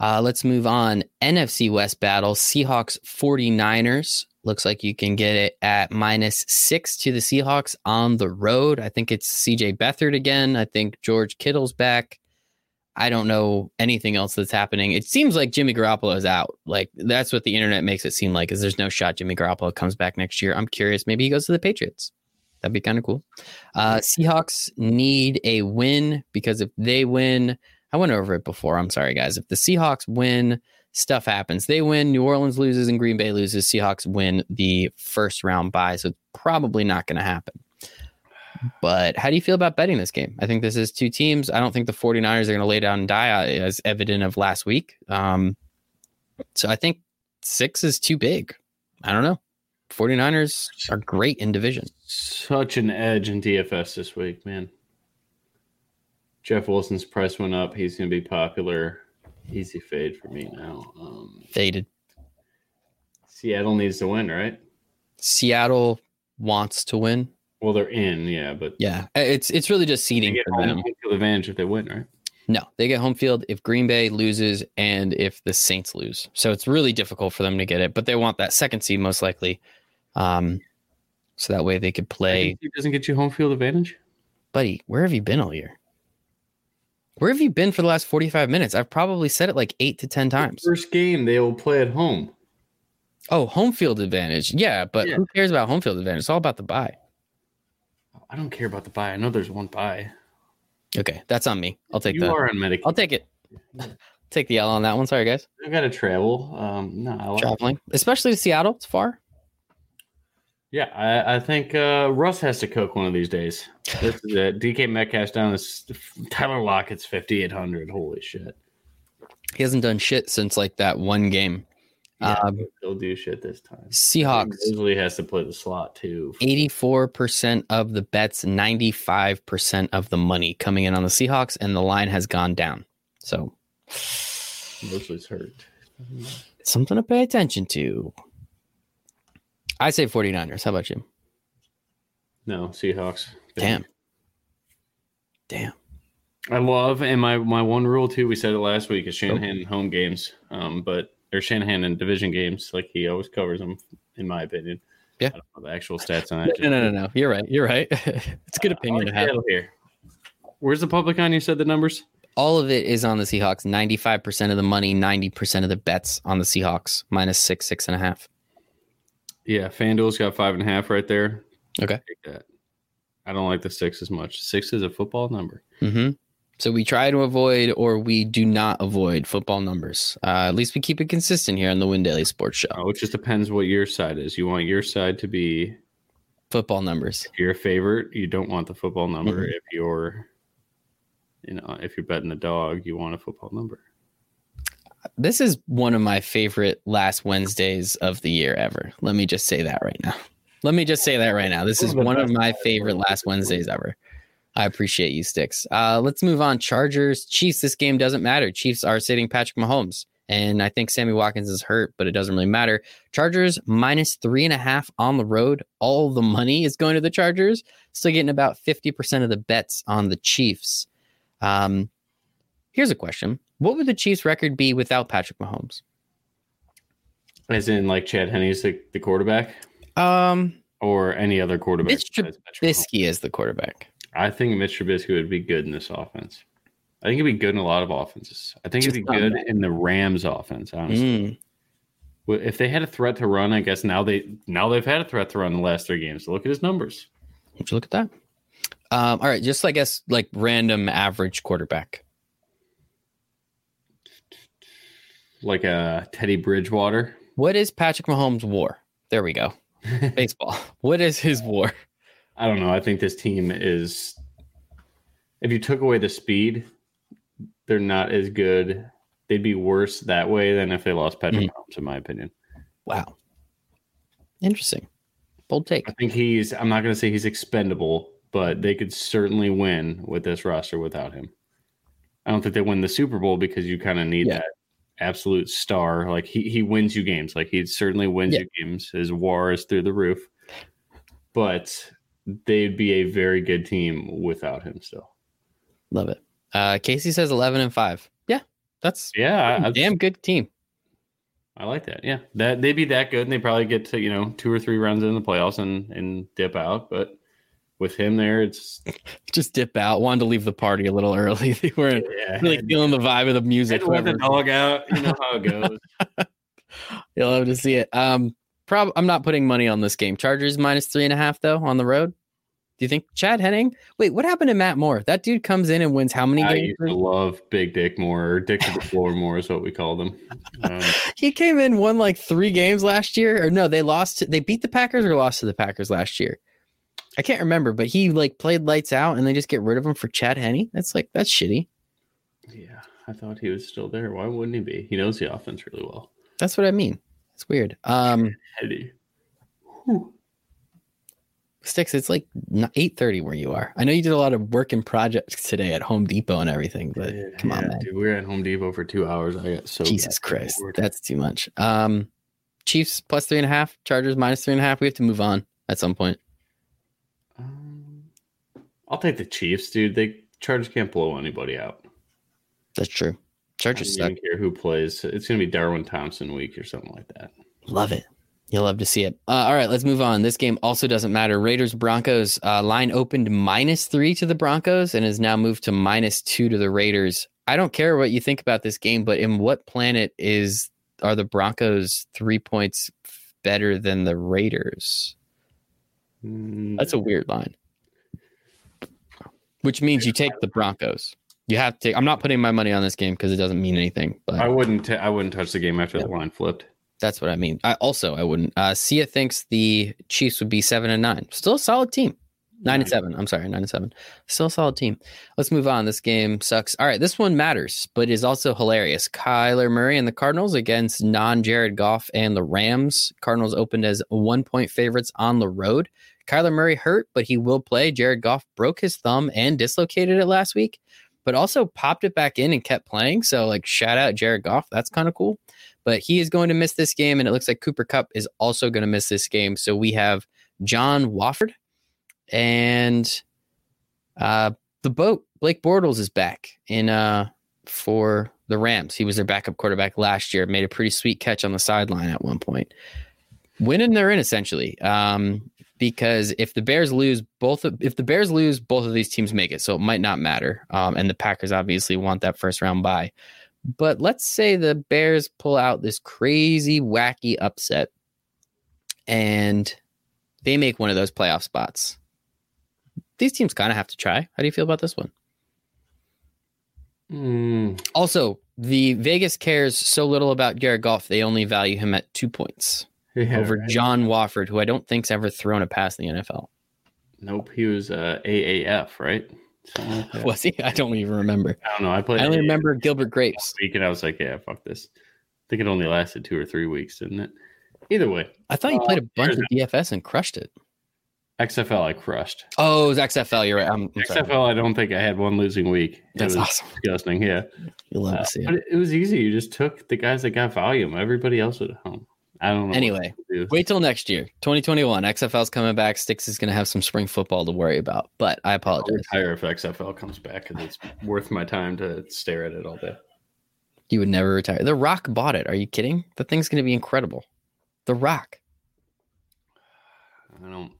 Uh, let's move on. NFC West battle Seahawks 49ers. Looks like you can get it at minus six to the Seahawks on the road. I think it's CJ Beathard again. I think George Kittle's back. I don't know anything else that's happening. It seems like Jimmy Garoppolo is out. Like that's what the internet makes it seem like. Is there's no shot Jimmy Garoppolo comes back next year. I'm curious. Maybe he goes to the Patriots. That'd be kind of cool. Uh, Seahawks need a win because if they win, I went over it before. I'm sorry, guys. If the Seahawks win, stuff happens. They win, New Orleans loses, and Green Bay loses. Seahawks win the first round bye. So it's probably not going to happen. But how do you feel about betting this game? I think this is two teams. I don't think the 49ers are going to lay down and die, uh, as evident of last week. Um, so I think six is too big. I don't know. 49ers are great in division. Such an edge in DFS this week, man. Jeff Wilson's price went up. He's going to be popular. Easy fade for me now. Um, Faded. Seattle needs to win, right? Seattle wants to win. Well, they're in, yeah, but Yeah, it's it's really just seeding for home them. field advantage if they win, right? No, they get home field if Green Bay loses and if the Saints lose. So it's really difficult for them to get it, but they want that second seed most likely. Um, so that way they could play. It doesn't get you home field advantage. Buddy, where have you been all year? Where have you been for the last 45 minutes? I've probably said it like eight to 10 times. First game they will play at home. Oh, home field advantage. Yeah, but Yeah. who cares about home field advantage? It's all about the buy. I don't care about the buy. I know there's one buy. Okay, that's on me. I'll take you that. are on Medicaid. I'll take it. take the L on that one. Sorry, guys. I got to travel. Um, no, I like Traveling, especially to Seattle. It's far. Yeah, I, I think uh, Russ has to cook one of these days. This is it. DK Metcalf's down. This Tyler Lockett's fifty eight hundred. Holy shit! He hasn't done shit since like that one game. Yeah, Um, he'll do shit this time. Seahawks, Usually has to play the slot too. 84% of the bets, 95% of the money coming in on the Seahawks, and the line has gone down. So, Mostly's hurt. something to pay attention to. I say 49ers. How about you? No Seahawks. Damn. Damn. I love and my my one rule too. We said it last week is Shanahan in home games, um, but or Shanahan in division games. Like he always covers them, in my opinion. Yeah. I don't know the actual stats on that. No, no, no, no. You're right. You're right. it's a good opinion to have. Here. Where's the public on? You said the numbers. All of it is on the Seahawks. 95% of the money, 90% of the bets on the Seahawks, minus six, six and a half. Yeah, FanDuel's got five and a half right there. Okay. I don't like the six as much. Six is a football number. hmm So we try to avoid or we do not avoid football numbers. Uh, at least we keep it consistent here on the Win Daily Sports Show. Oh, it just depends what your side is. You want your side to be Football numbers. if you're a favorite. You don't want the football number. Mhm. If you're, you know, if you're betting the dog, you want a football number. This is one of my favorite last Wednesdays of the year ever. Let me just say that right now. Let me just say that right now. This is one of my favorite last Wednesdays ever. I appreciate you, Stix. Uh, let's move on. Chargers, Chiefs. This game doesn't matter. Chiefs are sitting Patrick Mahomes. And I think Sammy Watkins is hurt, but it doesn't really matter. Chargers minus three and a half on the road. All the money is going to the Chargers. Still getting about 50% of the bets on the Chiefs. Um, here's a question What would the Chiefs' record be without Patrick Mahomes? As in, like Chad Henne's the, the quarterback, Um, or any other quarterback. Mitch Trubisky is the quarterback. I think Mitch Trubisky would be good in this offense. I think he'd be good in a lot of offenses. I think he'd be good bad. in the Rams offense. Honestly, Mm, if they had a threat to run, I guess now they now they've had a threat to run the last three games. Look at his numbers. would you look at that? Um, all right, just I guess like random average quarterback. Like a Teddy Bridgewater. What is Patrick Mahomes' war? There we go. Baseball. What is his war? I don't know. I think this team is. If you took away the speed, they're not as good. They'd be worse that way than if they lost Patrick hmm. Mahomes, in my opinion. Wow. Interesting. Bold take. I think he's. I'm not going to say he's expendable, but they could certainly win with this roster without him. I don't think they win the Super Bowl because you kind of need Yeah. that absolute star. Like he he wins you games. Like he certainly wins Yeah. you games. His WAR is through the roof, but they'd be a very good team without him. Still, Love it. Uh, Casey says 11 and 5. Yeah, that's yeah, I, damn good team. I like that. Yeah, that they'd be that good, and they probably get to you know two or three runs in the playoffs and and dip out. But with him there, it's Just dip out. Wanted to leave the party a little early. They weren't yeah, really feeling the vibe of the music. Let the dog out. You know how it goes. You'll love to see it. Um, prob- I'm not putting money on this game. Chargers minus three and a half though on the road. Do you think Chad Henning? Wait, what happened to Matt Moore? That dude comes in and wins how many I games? to love Big Dick Moore, or Dick to the Floor Moore is what we call them. Um, He came in, won like three games last year, or no, they lost. They beat the Packers or lost to the Packers last year. I can't remember, but he like played lights out, and they just get rid of him for Chad Henne. That's like that's shitty. yeah, I thought he was still there. Why wouldn't he be? He knows the offense really well. That's what I mean. It's weird. Um, Eddie. Stix. It's like eight thirty where you are. I know you did a lot of work and projects today at Home Depot and everything, but Yeah, come on, man. dude, we were at Home Depot for two hours. I got so Jesus Christ, bored. that's too much. Um, Chiefs plus three and a half, Chargers minus three and a half. We have to move on at some point. I'll take the Chiefs, dude. They Chargers can't blow anybody out. That's true. I Chargers don't suck. care who plays. It's gonna be Darwin Thompson week or something like that. Love it. You'll love to see it. Uh, all right, let's move on. This game also doesn't matter. Raiders Broncos uh, line opened minus three to the Broncos and has now moved to minus two to the Raiders. I don't care what you think about this game, but in what planet is are the Broncos three points better than the Raiders? Mm, That's a weird line. Which means you take the Broncos. You have to. I'm not putting my money on this game because it doesn't mean anything. But I wouldn't. T- I wouldn't touch the game after the line flipped. That's what I mean. I also I wouldn't. Uh Sia thinks the Chiefs would be seven and nine. Still a solid team. Nine and seven. I'm sorry, nine and seven. Still a solid team. Let's move on. This game sucks. All right, this one matters, but is also hilarious. Kyler Murray and the Cardinals against non-Jared Goff and the Rams. Cardinals opened as one point favorites on the road. Kyler Murray hurt, but he will play. Jared Goff broke his thumb and dislocated it last week, but also popped it back in and kept playing. So, like, shout out Jared Goff. That's kind of cool but he is going to miss this game, and it looks like Cooper Kupp is also going to miss this game. So we have John Wolford and uh, the boat. Blake Bortles is back in uh, for the Rams. He was their backup quarterback last year. Made a pretty sweet catch on the sideline at one point. Winning, they're in essentially. Um, because if the Bears lose, both of, if the Bears lose, both of these teams make it. So it might not matter. Um, and the Packers obviously want that first round bye. But let's say the Bears pull out this crazy, wacky upset and they make one of those playoff spots. These teams kind of have to try. How do you feel about this one? Mm, Also, the Vegas cares so little about Jared Goff, they only value him at two points yeah, over right. John Wolford, who I don't think's ever thrown a pass in the NFL. Nope, he was uh, AAF, right? Like. Was he? I don't even remember. I don't know. I played. I only AAF remember Gilbert Grapes. week, and I was like, "Yeah, fuck this." I think it only lasted two or three weeks, didn't it? Either way, I thought you Uh, played a bunch of DFS and crushed it. XFL I crushed. Oh, it was XFL. You're right. I'm, I'm sorry. XFL I don't think I had one losing week. That's was awesome. disgusting. Yeah, You'll love Uh, to see it. it, it was easy. You just took the guys that got volume. Everybody else was at home. I don't know. Anyway, do. Wait till next year, 2021. XFL's coming back. Stix is going to have some spring football to worry about, but I I'll apologize. retire if XFL comes back because it's worth my time to stare at it all day. You would never retire. The Rock bought it. Are you kidding? The thing's going to be incredible. The Rock. I don't.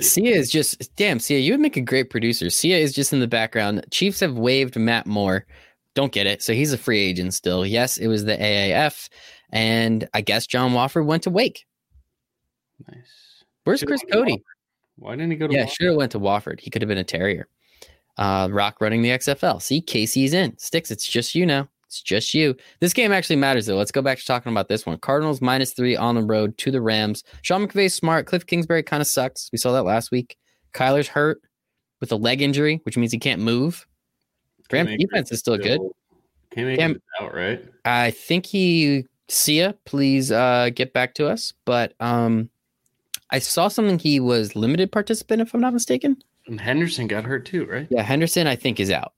Sia is just damn. Sia, you would make a great producer. Sia is just in the background. Chiefs have waived Matt Moore. Don't get it. So he's a free agent still. Yes, it was the AAF, and I guess John Wolford went to Wake. Nice. Where's Should've Chris Cody? Why didn't he go to? Yeah, Wofford? should have went to Wofford. He could have been a Terrier. Uh, Rock running the XFL. See, Casey's in. Stix. It's just you now. It's just you. This game actually matters though. Let's go back to talking about this one. Cardinals minus three on the road to the Rams. Sean McVay's smart. Cliff Kingsbury kind of sucks. We saw that last week. Kyler's hurt with a leg injury, which means he can't move. Rams defense is still good. Cam Akers out, right? I think he Sia, please uh, get back to us. But um, I saw something he was limited participant, if I'm not mistaken. And Henderson got hurt too, right? Yeah, Henderson, I think, is out.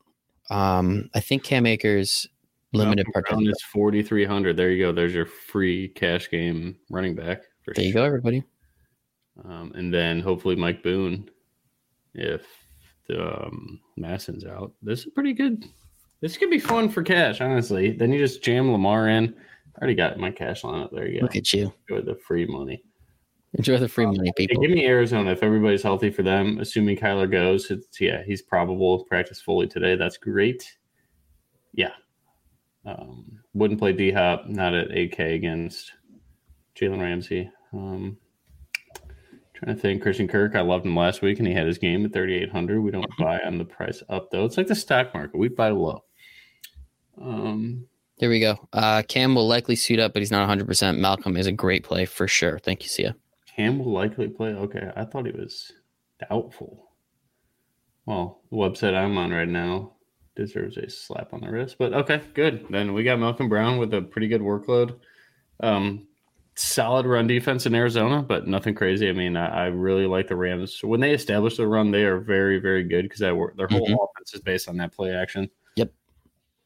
Um, I think Cam Akers limited Malcolm participant. is forty three hundred. There you go. There's your free cash game running back. For There you go, everybody. Um, and then hopefully Mike Boone, if the um, Mattison's out. This is pretty good. This could be fun for cash, honestly. Then you just jam Lamar in. I already got my cash lineup. There you go. Look at you. Enjoy the free money. Enjoy the free money, people. give me Arizona if everybody's healthy for them. Assuming Kyler goes, it's yeah, he's probable to practice fully today. That's great. Yeah, um, wouldn't play D Hop, not at AK against Jalen Ramsey. Um, Trying to think, Christian Kirk. I loved him last week, and he had his game at 3,800. We don't buy on the price up though. It's like the stock market. We buy low. Um, Here we go. Uh, Cam will likely suit up, but he's not 100%. Malcolm is a great play for sure. Thank you, Sia. Cam will likely play. Okay, I thought he was doubtful. Well, the website I'm on right now deserves a slap on the wrist, but okay, good. Then we got Malcolm Brown with a pretty good workload. Um, solid run defense in Arizona, but nothing crazy. I mean, I, I really like the Rams. When they establish the run, they are very, very good because their whole Mhm. offense is based on that play action.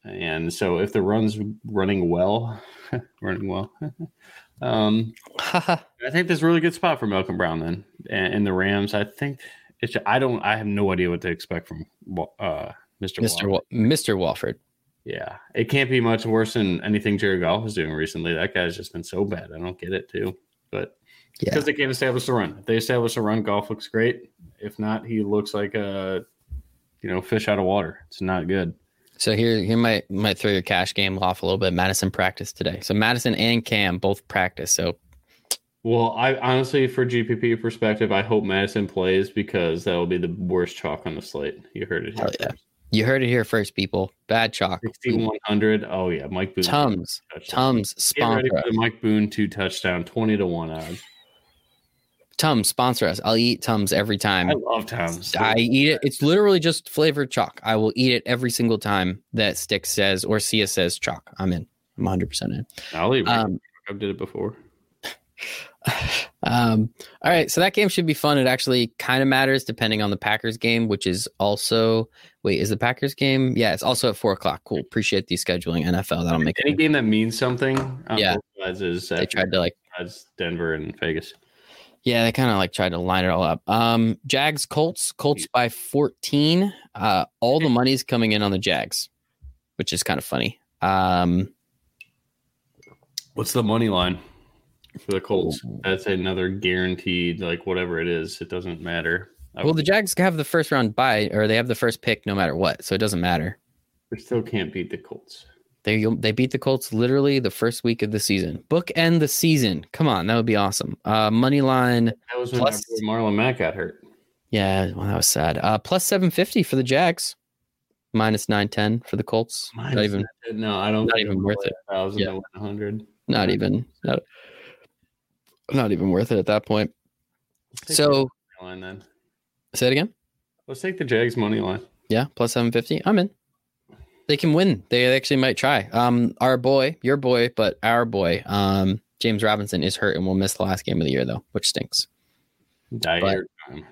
And so if the run's running well, running well, um, I think there's a really good spot for Malcolm Brown then, and, and the Rams. I think it's. I don't. I have no idea what to expect from uh, Mr. Mr. Walker. Wa- Mr. Wolford. Yeah, it can't be much worse than anything Jared Goff is doing recently. That guy's just been so bad. I don't get it too, but Yeah. because they can't establish the run. If they establish a run, Goff looks great. If not, he looks like a you know fish out of water. It's not good. So here, here might might throw your cash game off a little bit. Mattison practice today. So Mattison and Cam both practice. So Well, I honestly, for GPP perspective, I hope Mattison plays because that will be the worst chalk on the slate. You heard it here. Hell yeah. you heard it here first, people. Bad chalk. Sixteen one hundred. Oh yeah, Mike Boone. Tums. Tums, Get ready sponsor for the Mike Boone two touchdown, twenty to one odds. Tums, sponsor us. I'll eat Tums every time. I love Tums. I eat it. It's literally just flavored chalk. I will eat it every single time that Stick says or Sia says chalk. I'm in. I'm 100% in. I'll eat. Um, I've did it before. um, all right. So that game should be fun. It actually kind of matters depending on the Packers game, which is also, wait, is the Packers game? Yeah, it's also at four o'clock. Cool. Appreciate the scheduling, NFL. That'll make Any it. game that means something. on Yeah. is They tried to like, Denver and Vegas. Yeah, they kind of like tried to line it all up. Um, Jags, Colts, Colts by 14. Uh, all the money's coming in on the Jags, which is kind of funny. Um, What's the money line for the Colts? That's another guaranteed, like whatever it is. It doesn't matter. I Well, the Jags have the first round bye, or they have the first pick no matter what, so it doesn't matter. we still can't beat the Colts. They they beat the Colts literally the first week of the season. Book end the season. Come on, that would be awesome. Uh, money line, That was when Plus- Marlon Mack got hurt. yeah, well, that was sad. Uh, plus seven fifty for the Jags, minus nine ten for the Colts. not even, No, I don't. not think even worth it. Thousand Yeah. hundred. not even, not, not even worth it at that point. So line then. say it again. Let's take the Jags money line. Yeah, plus seven fifty. I'm in. They can win. They actually might try. Um, our boy, your boy, but our boy, um, James Robinson is hurt and will miss the last game of the year though, which stinks. Dire time.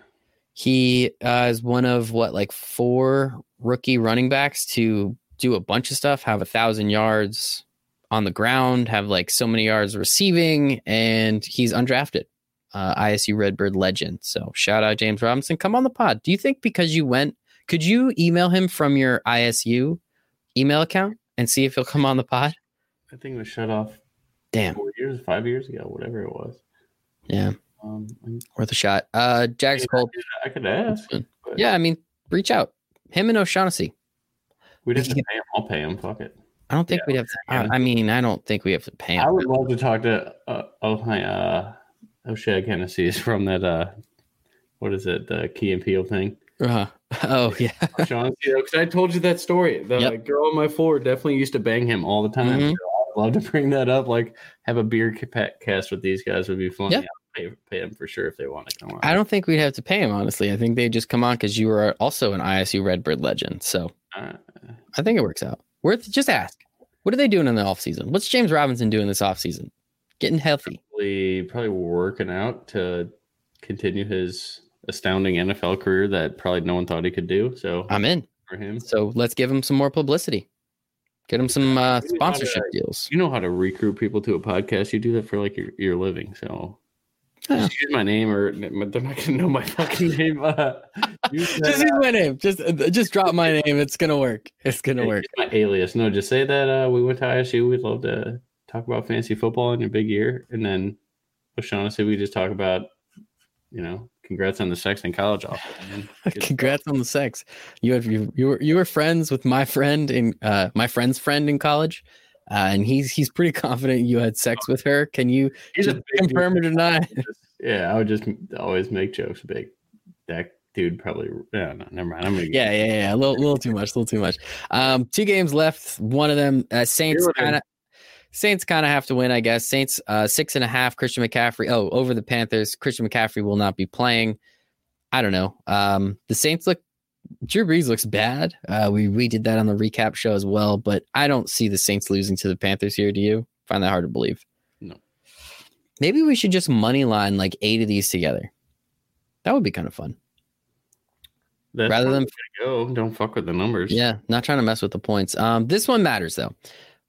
He uh, is one of what like four rookie running backs to do a bunch of stuff, have a thousand yards on the ground, have like so many yards receiving, and he's undrafted. Uh, ISU Redbird legend. So shout out James Robinson. Come on the pod. Do you think because you went, could you email him from your ISU email account and see if he'll come on the pod? I think it was shut off Damn. four years, five years ago, whatever it was. Yeah, Um, worth a shot. Uh, Jags Yeah. Colt. I could ask. but Yeah, I mean, reach out. Him and O'Shaughnessy. we'd have pay him. I'll pay him. Fuck it. I don't think Yeah, we'd have. To. I, I mean, I don't think we have to pay I would love to talk to uh, oh hi uh O'Shaughnessy is from that uh what is it the Key and Peele thing. Uh, oh yeah, Sean, because I told you that story. The Yep. girl on my floor definitely used to bang him all the time. Mhm. So I'd love to bring that up. Like have a beer cast with these guys would be fun. Yeah. Yeah, pay, pay them for sure if they want to come on. I don't think we'd have to pay him. Honestly, I think they just come on because you were also an ISU Redbird legend. So Uh, I think it works out. Worth just ask. What are they doing in the off season? What's James Robinson doing this off season? Getting healthy. probably, probably working out to continue his astounding NFL career that probably no one thought he could do. So I'm in. for him, So let's give him some more publicity. Get him some uh, We know to- sponsorship deals. you know how to recruit people to a podcast. You do that for like your, your living. So Yeah. just use my name, or they're not gonna know my fucking name. Uh, use Just use my name. Just uh, just drop my name. It's gonna work. It's gonna work. my alias. No, just say that uh, we went to ISU. We'd love to talk about fantasy football in your big year, and then O'Shaughnessy, we just talk about, you know, congrats on the sex in college offer. Congrats on the sex. You had you, you were you were friends with my friend in uh my friend's friend in college, uh, and he's he's pretty confident you had sex with her. Can you He's a big confirm or dude. deny? Yeah, I would just always make jokes. Big that dude probably. Yeah, no, never mind. I'm gonna. Yeah, yeah, yeah. A little, little too much. A little too much. Um, two games left. One of them, uh, Saints kind of. Saints kind of have to win, I guess. Saints uh, six and a half. Christian McCaffrey. Oh, over the Panthers. Christian McCaffrey will not be playing. I don't know. Um, the Saints look. Drew Brees looks bad. Uh, we we did that on the recap show as well, but I don't see the Saints losing to the Panthers here. Do you find that hard to believe? No. Maybe we should just money line like eight of these together. That would be kind of fun. That's Rather than- go, don't fuck with the numbers. Yeah, not trying to mess with the points. Um, this one matters though.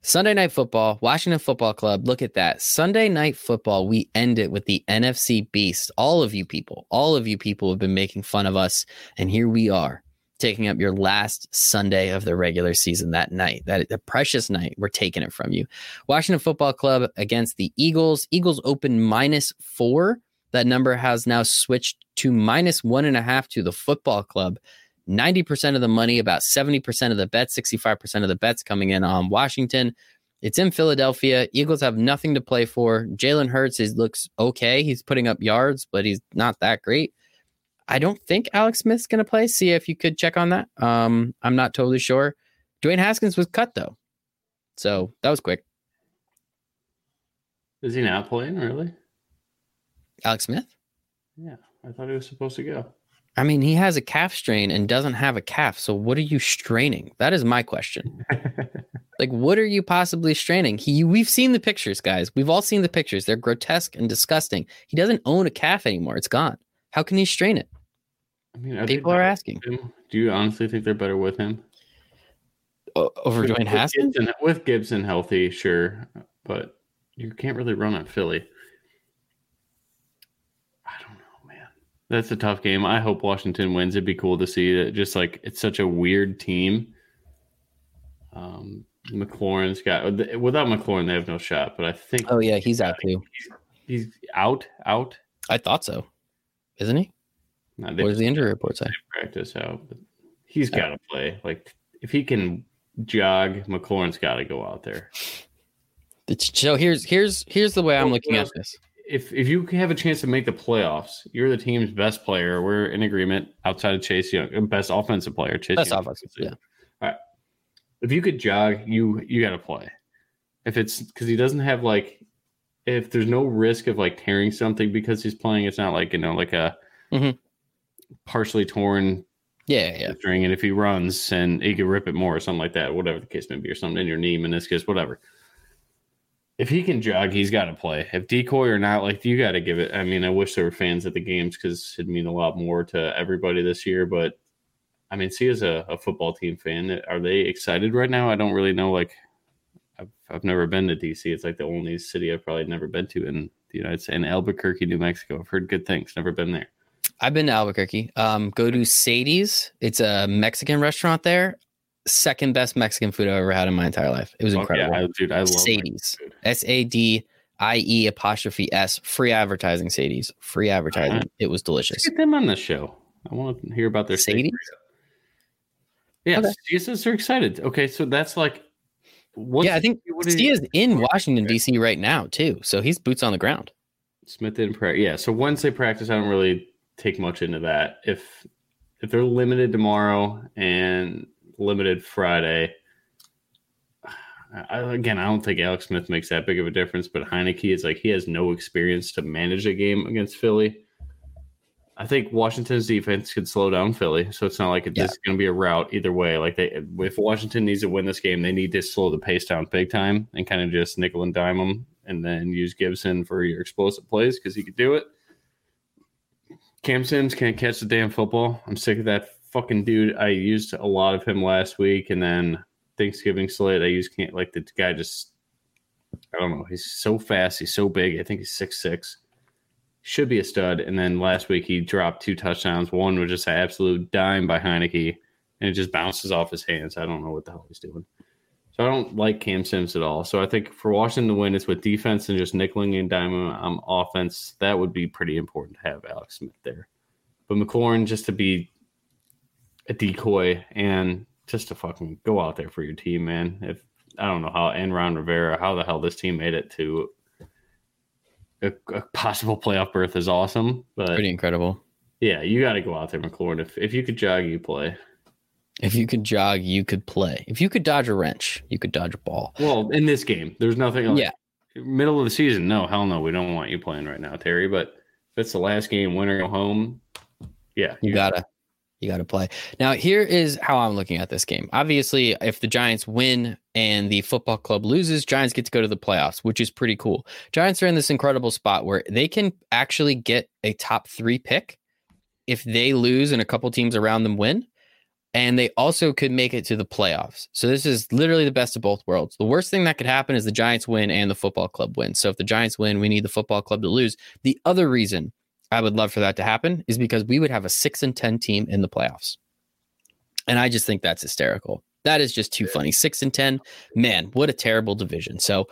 Sunday night football, Washington Football Club. Look at that. Sunday night football, we end it with the NFC beast. All of you people, all of you people have been making fun of us. And here we are taking up your last Sunday of the regular season that night. That the precious night. We're taking it from you. Washington Football Club against the Eagles. Eagles open minus four. That number has now switched to minus one and a half to the football club. 90% of the money, about 70% of the bets, 65% of the bets coming in on Washington. It's in Philadelphia. Eagles have nothing to play for. Jalen Hurts is, looks okay. He's putting up yards, but he's not that great. I don't think Alex Smith's going to play. See if you could check on that. Um, I'm not totally sure. Dwayne Haskins was cut though. So that was quick. Is he not playing really? Alex Smith? Yeah, I thought he was supposed to go. I mean, he has a calf strain and doesn't have a calf. So what are you straining? That is my question. Like, what are you possibly straining? He, we've seen the pictures, guys. We've all seen the pictures. They're grotesque and disgusting. He doesn't own a calf anymore. It's gone. How can he strain it? I mean, are People are asking? Do you honestly think they're better with him? O- over Dwayne Haskins. Gibson, with Gibson healthy, sure, but you can't really run at Philly. I don't know, man. That's a tough game. I hope Washington wins. It'd be cool to see it. Just like it's such a weird team. Um, McLaurin's got without McLaurin, they have no shot. But I think Oh yeah, he's out too. he's out. Out. I thought so. Isn't he? No, they What does the injury report say? practice out. He's got to play. Like if he can jog, McLaurin's got to go out there. So here's here's here's the way I'm looking at this. If if you have a chance to make the playoffs, you're the team's best player. We're in agreement outside of Chase Young, best offensive player. Chase Best Young, offensive, yeah. If you could jog, you you got to play. If it's because he doesn't have like, if there's no risk of like tearing something because he's playing, it's not like you know like a Mhm. partially torn Yeah, yeah, yeah. string, and if he runs and he could rip it more or something like that, whatever the case may be, or something in your knee, meniscus, whatever. If he can jog, he's got to play. If decoy or not, like you got to give it. I mean, I wish there were fans at the games because it'd mean a lot more to everybody this year. But I mean, see, as a, a football team fan, are they excited right now? I don't really know. Like, I've, I've never been to DC. It's like the only city I've probably never been to in the United States. In Albuquerque, New Mexico. I've heard good things. Never been there. I've been to Albuquerque. Um, go to Sadie's. It's a Mexican restaurant there. Second best Mexican food I've ever had in my entire life. It was oh, Fuck incredible. Yeah, I, dude, I love Sadie's. S A D I E apostrophe S. Free advertising, Sadie's. Free advertising. Alright. It was delicious. Let's get them on the show. I want to hear about their Sadie's? Yeah, Okay. Jesus are excited. Okay, so that's like, what's, yeah, I think what is in Washington D.C. right now too, so he's boots on the ground. Smith in prayer. Yeah, so Wednesday practice, I don't really take much into that. If if they're limited tomorrow and limited Friday, I, again, I don't think Alex Smith makes that big of a difference. But Heinicke is like he has no experience to manage a game against Philly. I think Washington's defense could slow down Philly, so it's not like Yeah. this is going to be a route either way. Like they, if Washington needs to win this game, they need to slow the pace down big time and kind of just nickel and dime them, and then use Gibson for your explosive plays because he could do it. Cam Sims can't catch the damn football. I'm sick of that fucking dude. I used a lot of him last week, and then Thanksgiving slate, I used can't like the guy just. I don't know. He's so fast. He's so big. I think he's six six. Should be a stud. And then last week he dropped two touchdowns. One was just an absolute dime by Heinicke, and it just bounces off his hands. I don't know what the hell he's doing. So I don't like Cam Sims at all. So I think for Washington to win, it's with defense and just nickeling and diming on offense. That would be pretty important to have Alex Smith there. But McLaurin just to be a decoy and just to fucking go out there for your team, man. If I don't know how and Ron Rivera, how the hell this team made it to a, a possible playoff berth is awesome, but Pretty incredible. yeah, you got to go out there, McLaurin. If if you could jog, you play. If you could jog, you could play. If you could dodge a wrench, you could dodge a ball. Well, in this game, there's nothing. Like, Yeah. middle of the season, no, hell no, we don't want you playing right now, Terry. But if it's the last game, winner go home, yeah, You gotta, you gotta play. Now, here is how I'm looking at this game. Obviously, if the Giants win and the football club loses, Giants get to go to the playoffs, which is pretty cool. Giants are in this incredible spot where they can actually get a top three pick if they lose and a couple teams around them win. And they also could make it to the playoffs. So this is literally the best of both worlds. The worst thing that could happen is the Giants win and the football club win. So if the Giants win, we need the football club to lose. The other reason I would love for that to happen is because we would have a six and ten team in the playoffs. And I just think that's hysterical. That is just too funny. Six and ten, man, what a terrible division. So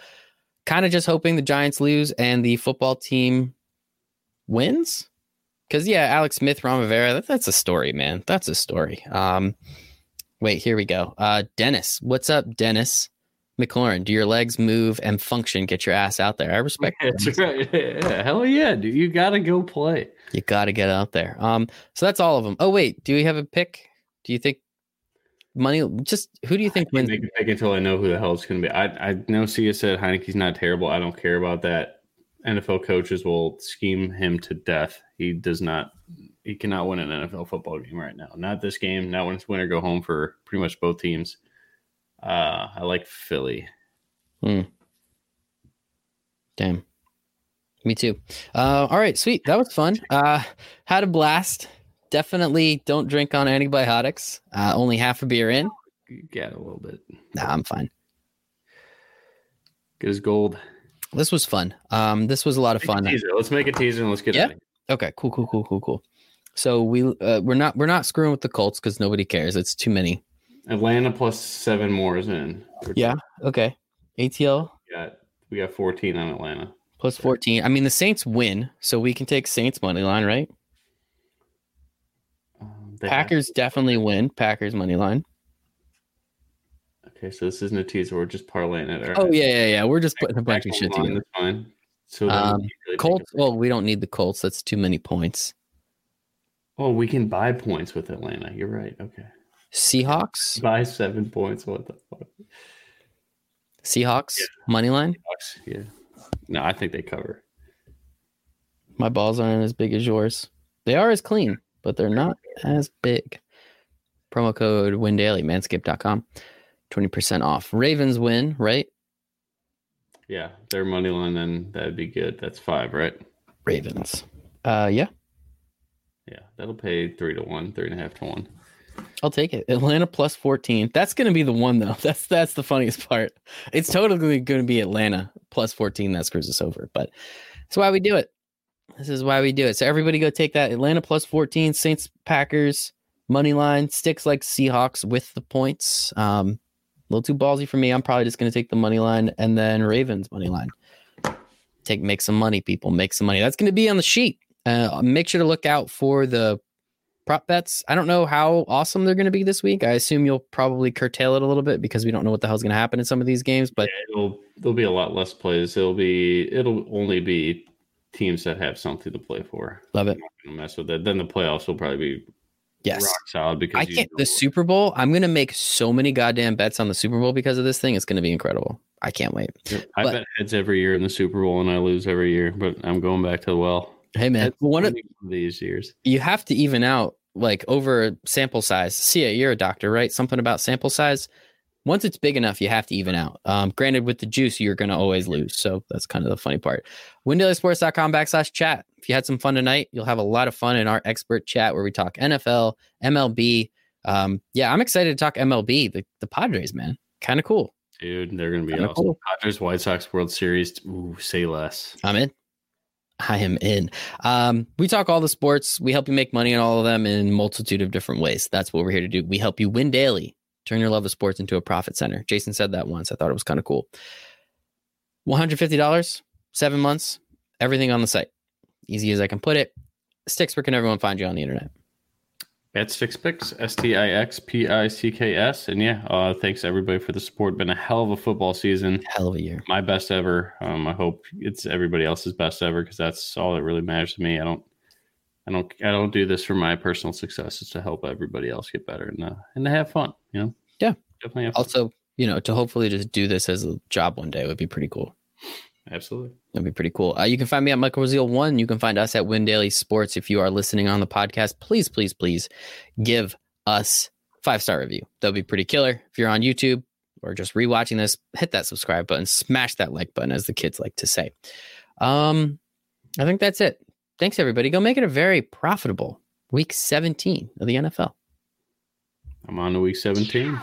kind of just hoping the Giants lose and the football team wins. Cause yeah, Alex Smith, Ron Rivera, that, that's a story, man. That's a story. Um, wait, here we go. Uh, Dennis, what's up, Dennis? McLaurin, do your legs move and function? Get your ass out there. I respect that. That's right. Yeah, hell yeah, dude. You got to go play. You got to get out there. Um, so that's all of them. Oh wait, do we have a pick? Do you think money? Just who do you think I can't wins? make a pick until I know who the hell it's going to be. I, I know Sia said Heinicke's not terrible. I don't care about that. NFL coaches will scheme him to death. He does not. He cannot win an NFL football game right now. Not this game. Not when it's win or go home for pretty much both teams. Uh, I like Philly. Damn. Me too. Uh, all right, sweet. That was fun. Uh, had a blast. Definitely don't drink on antibiotics. Uh, only half a beer in. Got a little bit. Nah, I'm fine. Good as gold. This was fun. Um, this was a lot of fun. teaser. Let's make a teaser and let's get Yeah. it. Okay, cool, cool, cool, cool, cool. So we uh, we're not we're not screwing with the Colts because nobody cares. It's too many. Atlanta plus seven more is in. Yeah. Okay. ATL We got we got 14 on Atlanta. plus 14. I mean, the Saints win, so we can take Saints money line, right? Um, they have- Packers definitely win. Packers money line. okay, so this isn't a teaser. We're just parlaying it. All Oh yeah, yeah, yeah. We're just putting a bunch of Packers shit together. That's fine. So Um, really Colts. Well, we don't need the Colts. That's too many points. Oh, we can buy points with Atlanta. You're right. Okay. Seahawks. by seven points. What the fuck? Seahawks money line. Bucks, Yeah. No, I think they cover. My balls aren't as big as yours. They are as clean, but they're not as big. Promo code win daily manscaped.com. 20% off. Ravens win, right? Yeah, their money line. Then that'd be good. That's five, right? Ravens. Uh yeah, Yeah, that'll pay three to one, three and a half to one. I'll take it. Atlanta plus 14. That's gonna be the one though. That's that's the funniest part. It's totally gonna be Atlanta plus 14 that screws us over. But that's why we do it. This is why we do it. So everybody go take that Atlanta plus 14, Saints Packers, money line, Stix like Seahawks with the points. Um a little too ballsy for me. I'm probably just gonna take the money line and then Ravens money line. Take make some money, people. Make some money. That's gonna be on the sheet. Uh, make sure to look out for the prop bets. I don't know how awesome they're going to be this week. I assume you'll probably curtail it a little bit because we don't know what the hell's going to happen in some of these games. But It'll there'll be a lot less plays. It'll be it'll only be teams that have something to play for. love it. I'm not mess with that. Then the playoffs will probably be Yes. rock solid because I can't. The Super Bowl. I'm going to make so many goddamn bets on the Super Bowl because of this thing. It's going to be incredible. I can't wait. I but- bet heads every year in the Super Bowl and I lose every year, but I'm going back to the well. Hey man, one of, these years. you have to even out like over sample size. See, you're a doctor, right? Something about sample size. Once it's big enough, you have to even out. Um, granted, with the juice, you're going to always lose. So that's kind of the funny part. WindailySports.com backslash chat. If you had some fun tonight, you'll have a lot of fun in our expert chat where we talk NFL, MLB. Um, yeah, I'm excited to talk MLB. The, the Padres, man. Kind of cool. Dude, they're gonna be Kinda awesome. cool. Padres White Sox World Series. Ooh, say less. I'm in. I am in. Um, we talk all the sports. We help you make money in all of them in multitude of different ways. That's what we're here to do. We help you win daily. Turn your love of sports into a profit center. Jason said that once. I thought it was kind of cool. $150, seven months, everything on the site. Easy as I can put it. Stix, where can everyone find you on the internet? At Stixpicks, S T I X P I C K S. And yeah, uh, thanks everybody for the support. Been a hell of a football season. Hell of a year. My best ever. Um, I hope it's everybody else's best ever because that's all that really matters to me. I don't, I don't, I don't do this for my personal success. It's to help everybody else get better and uh, and to have fun. You know. Yeah. Definitely. Have fun. Also, you know, to hopefully just do this as a job one day would be pretty cool. Absolutely. That'd be pretty cool. Uh, you can find me at Michael Rasile one. You can find us at Win Daily Sports. If you are listening on the podcast, please, please, please give us five star review. That'll be pretty killer. If you're on YouTube or just rewatching this, hit that subscribe button, smash that like button, as the kids like to say. Um, I think that's it. Thanks everybody. Go make it a very profitable week 17 of the NFL. I'm on to week 17.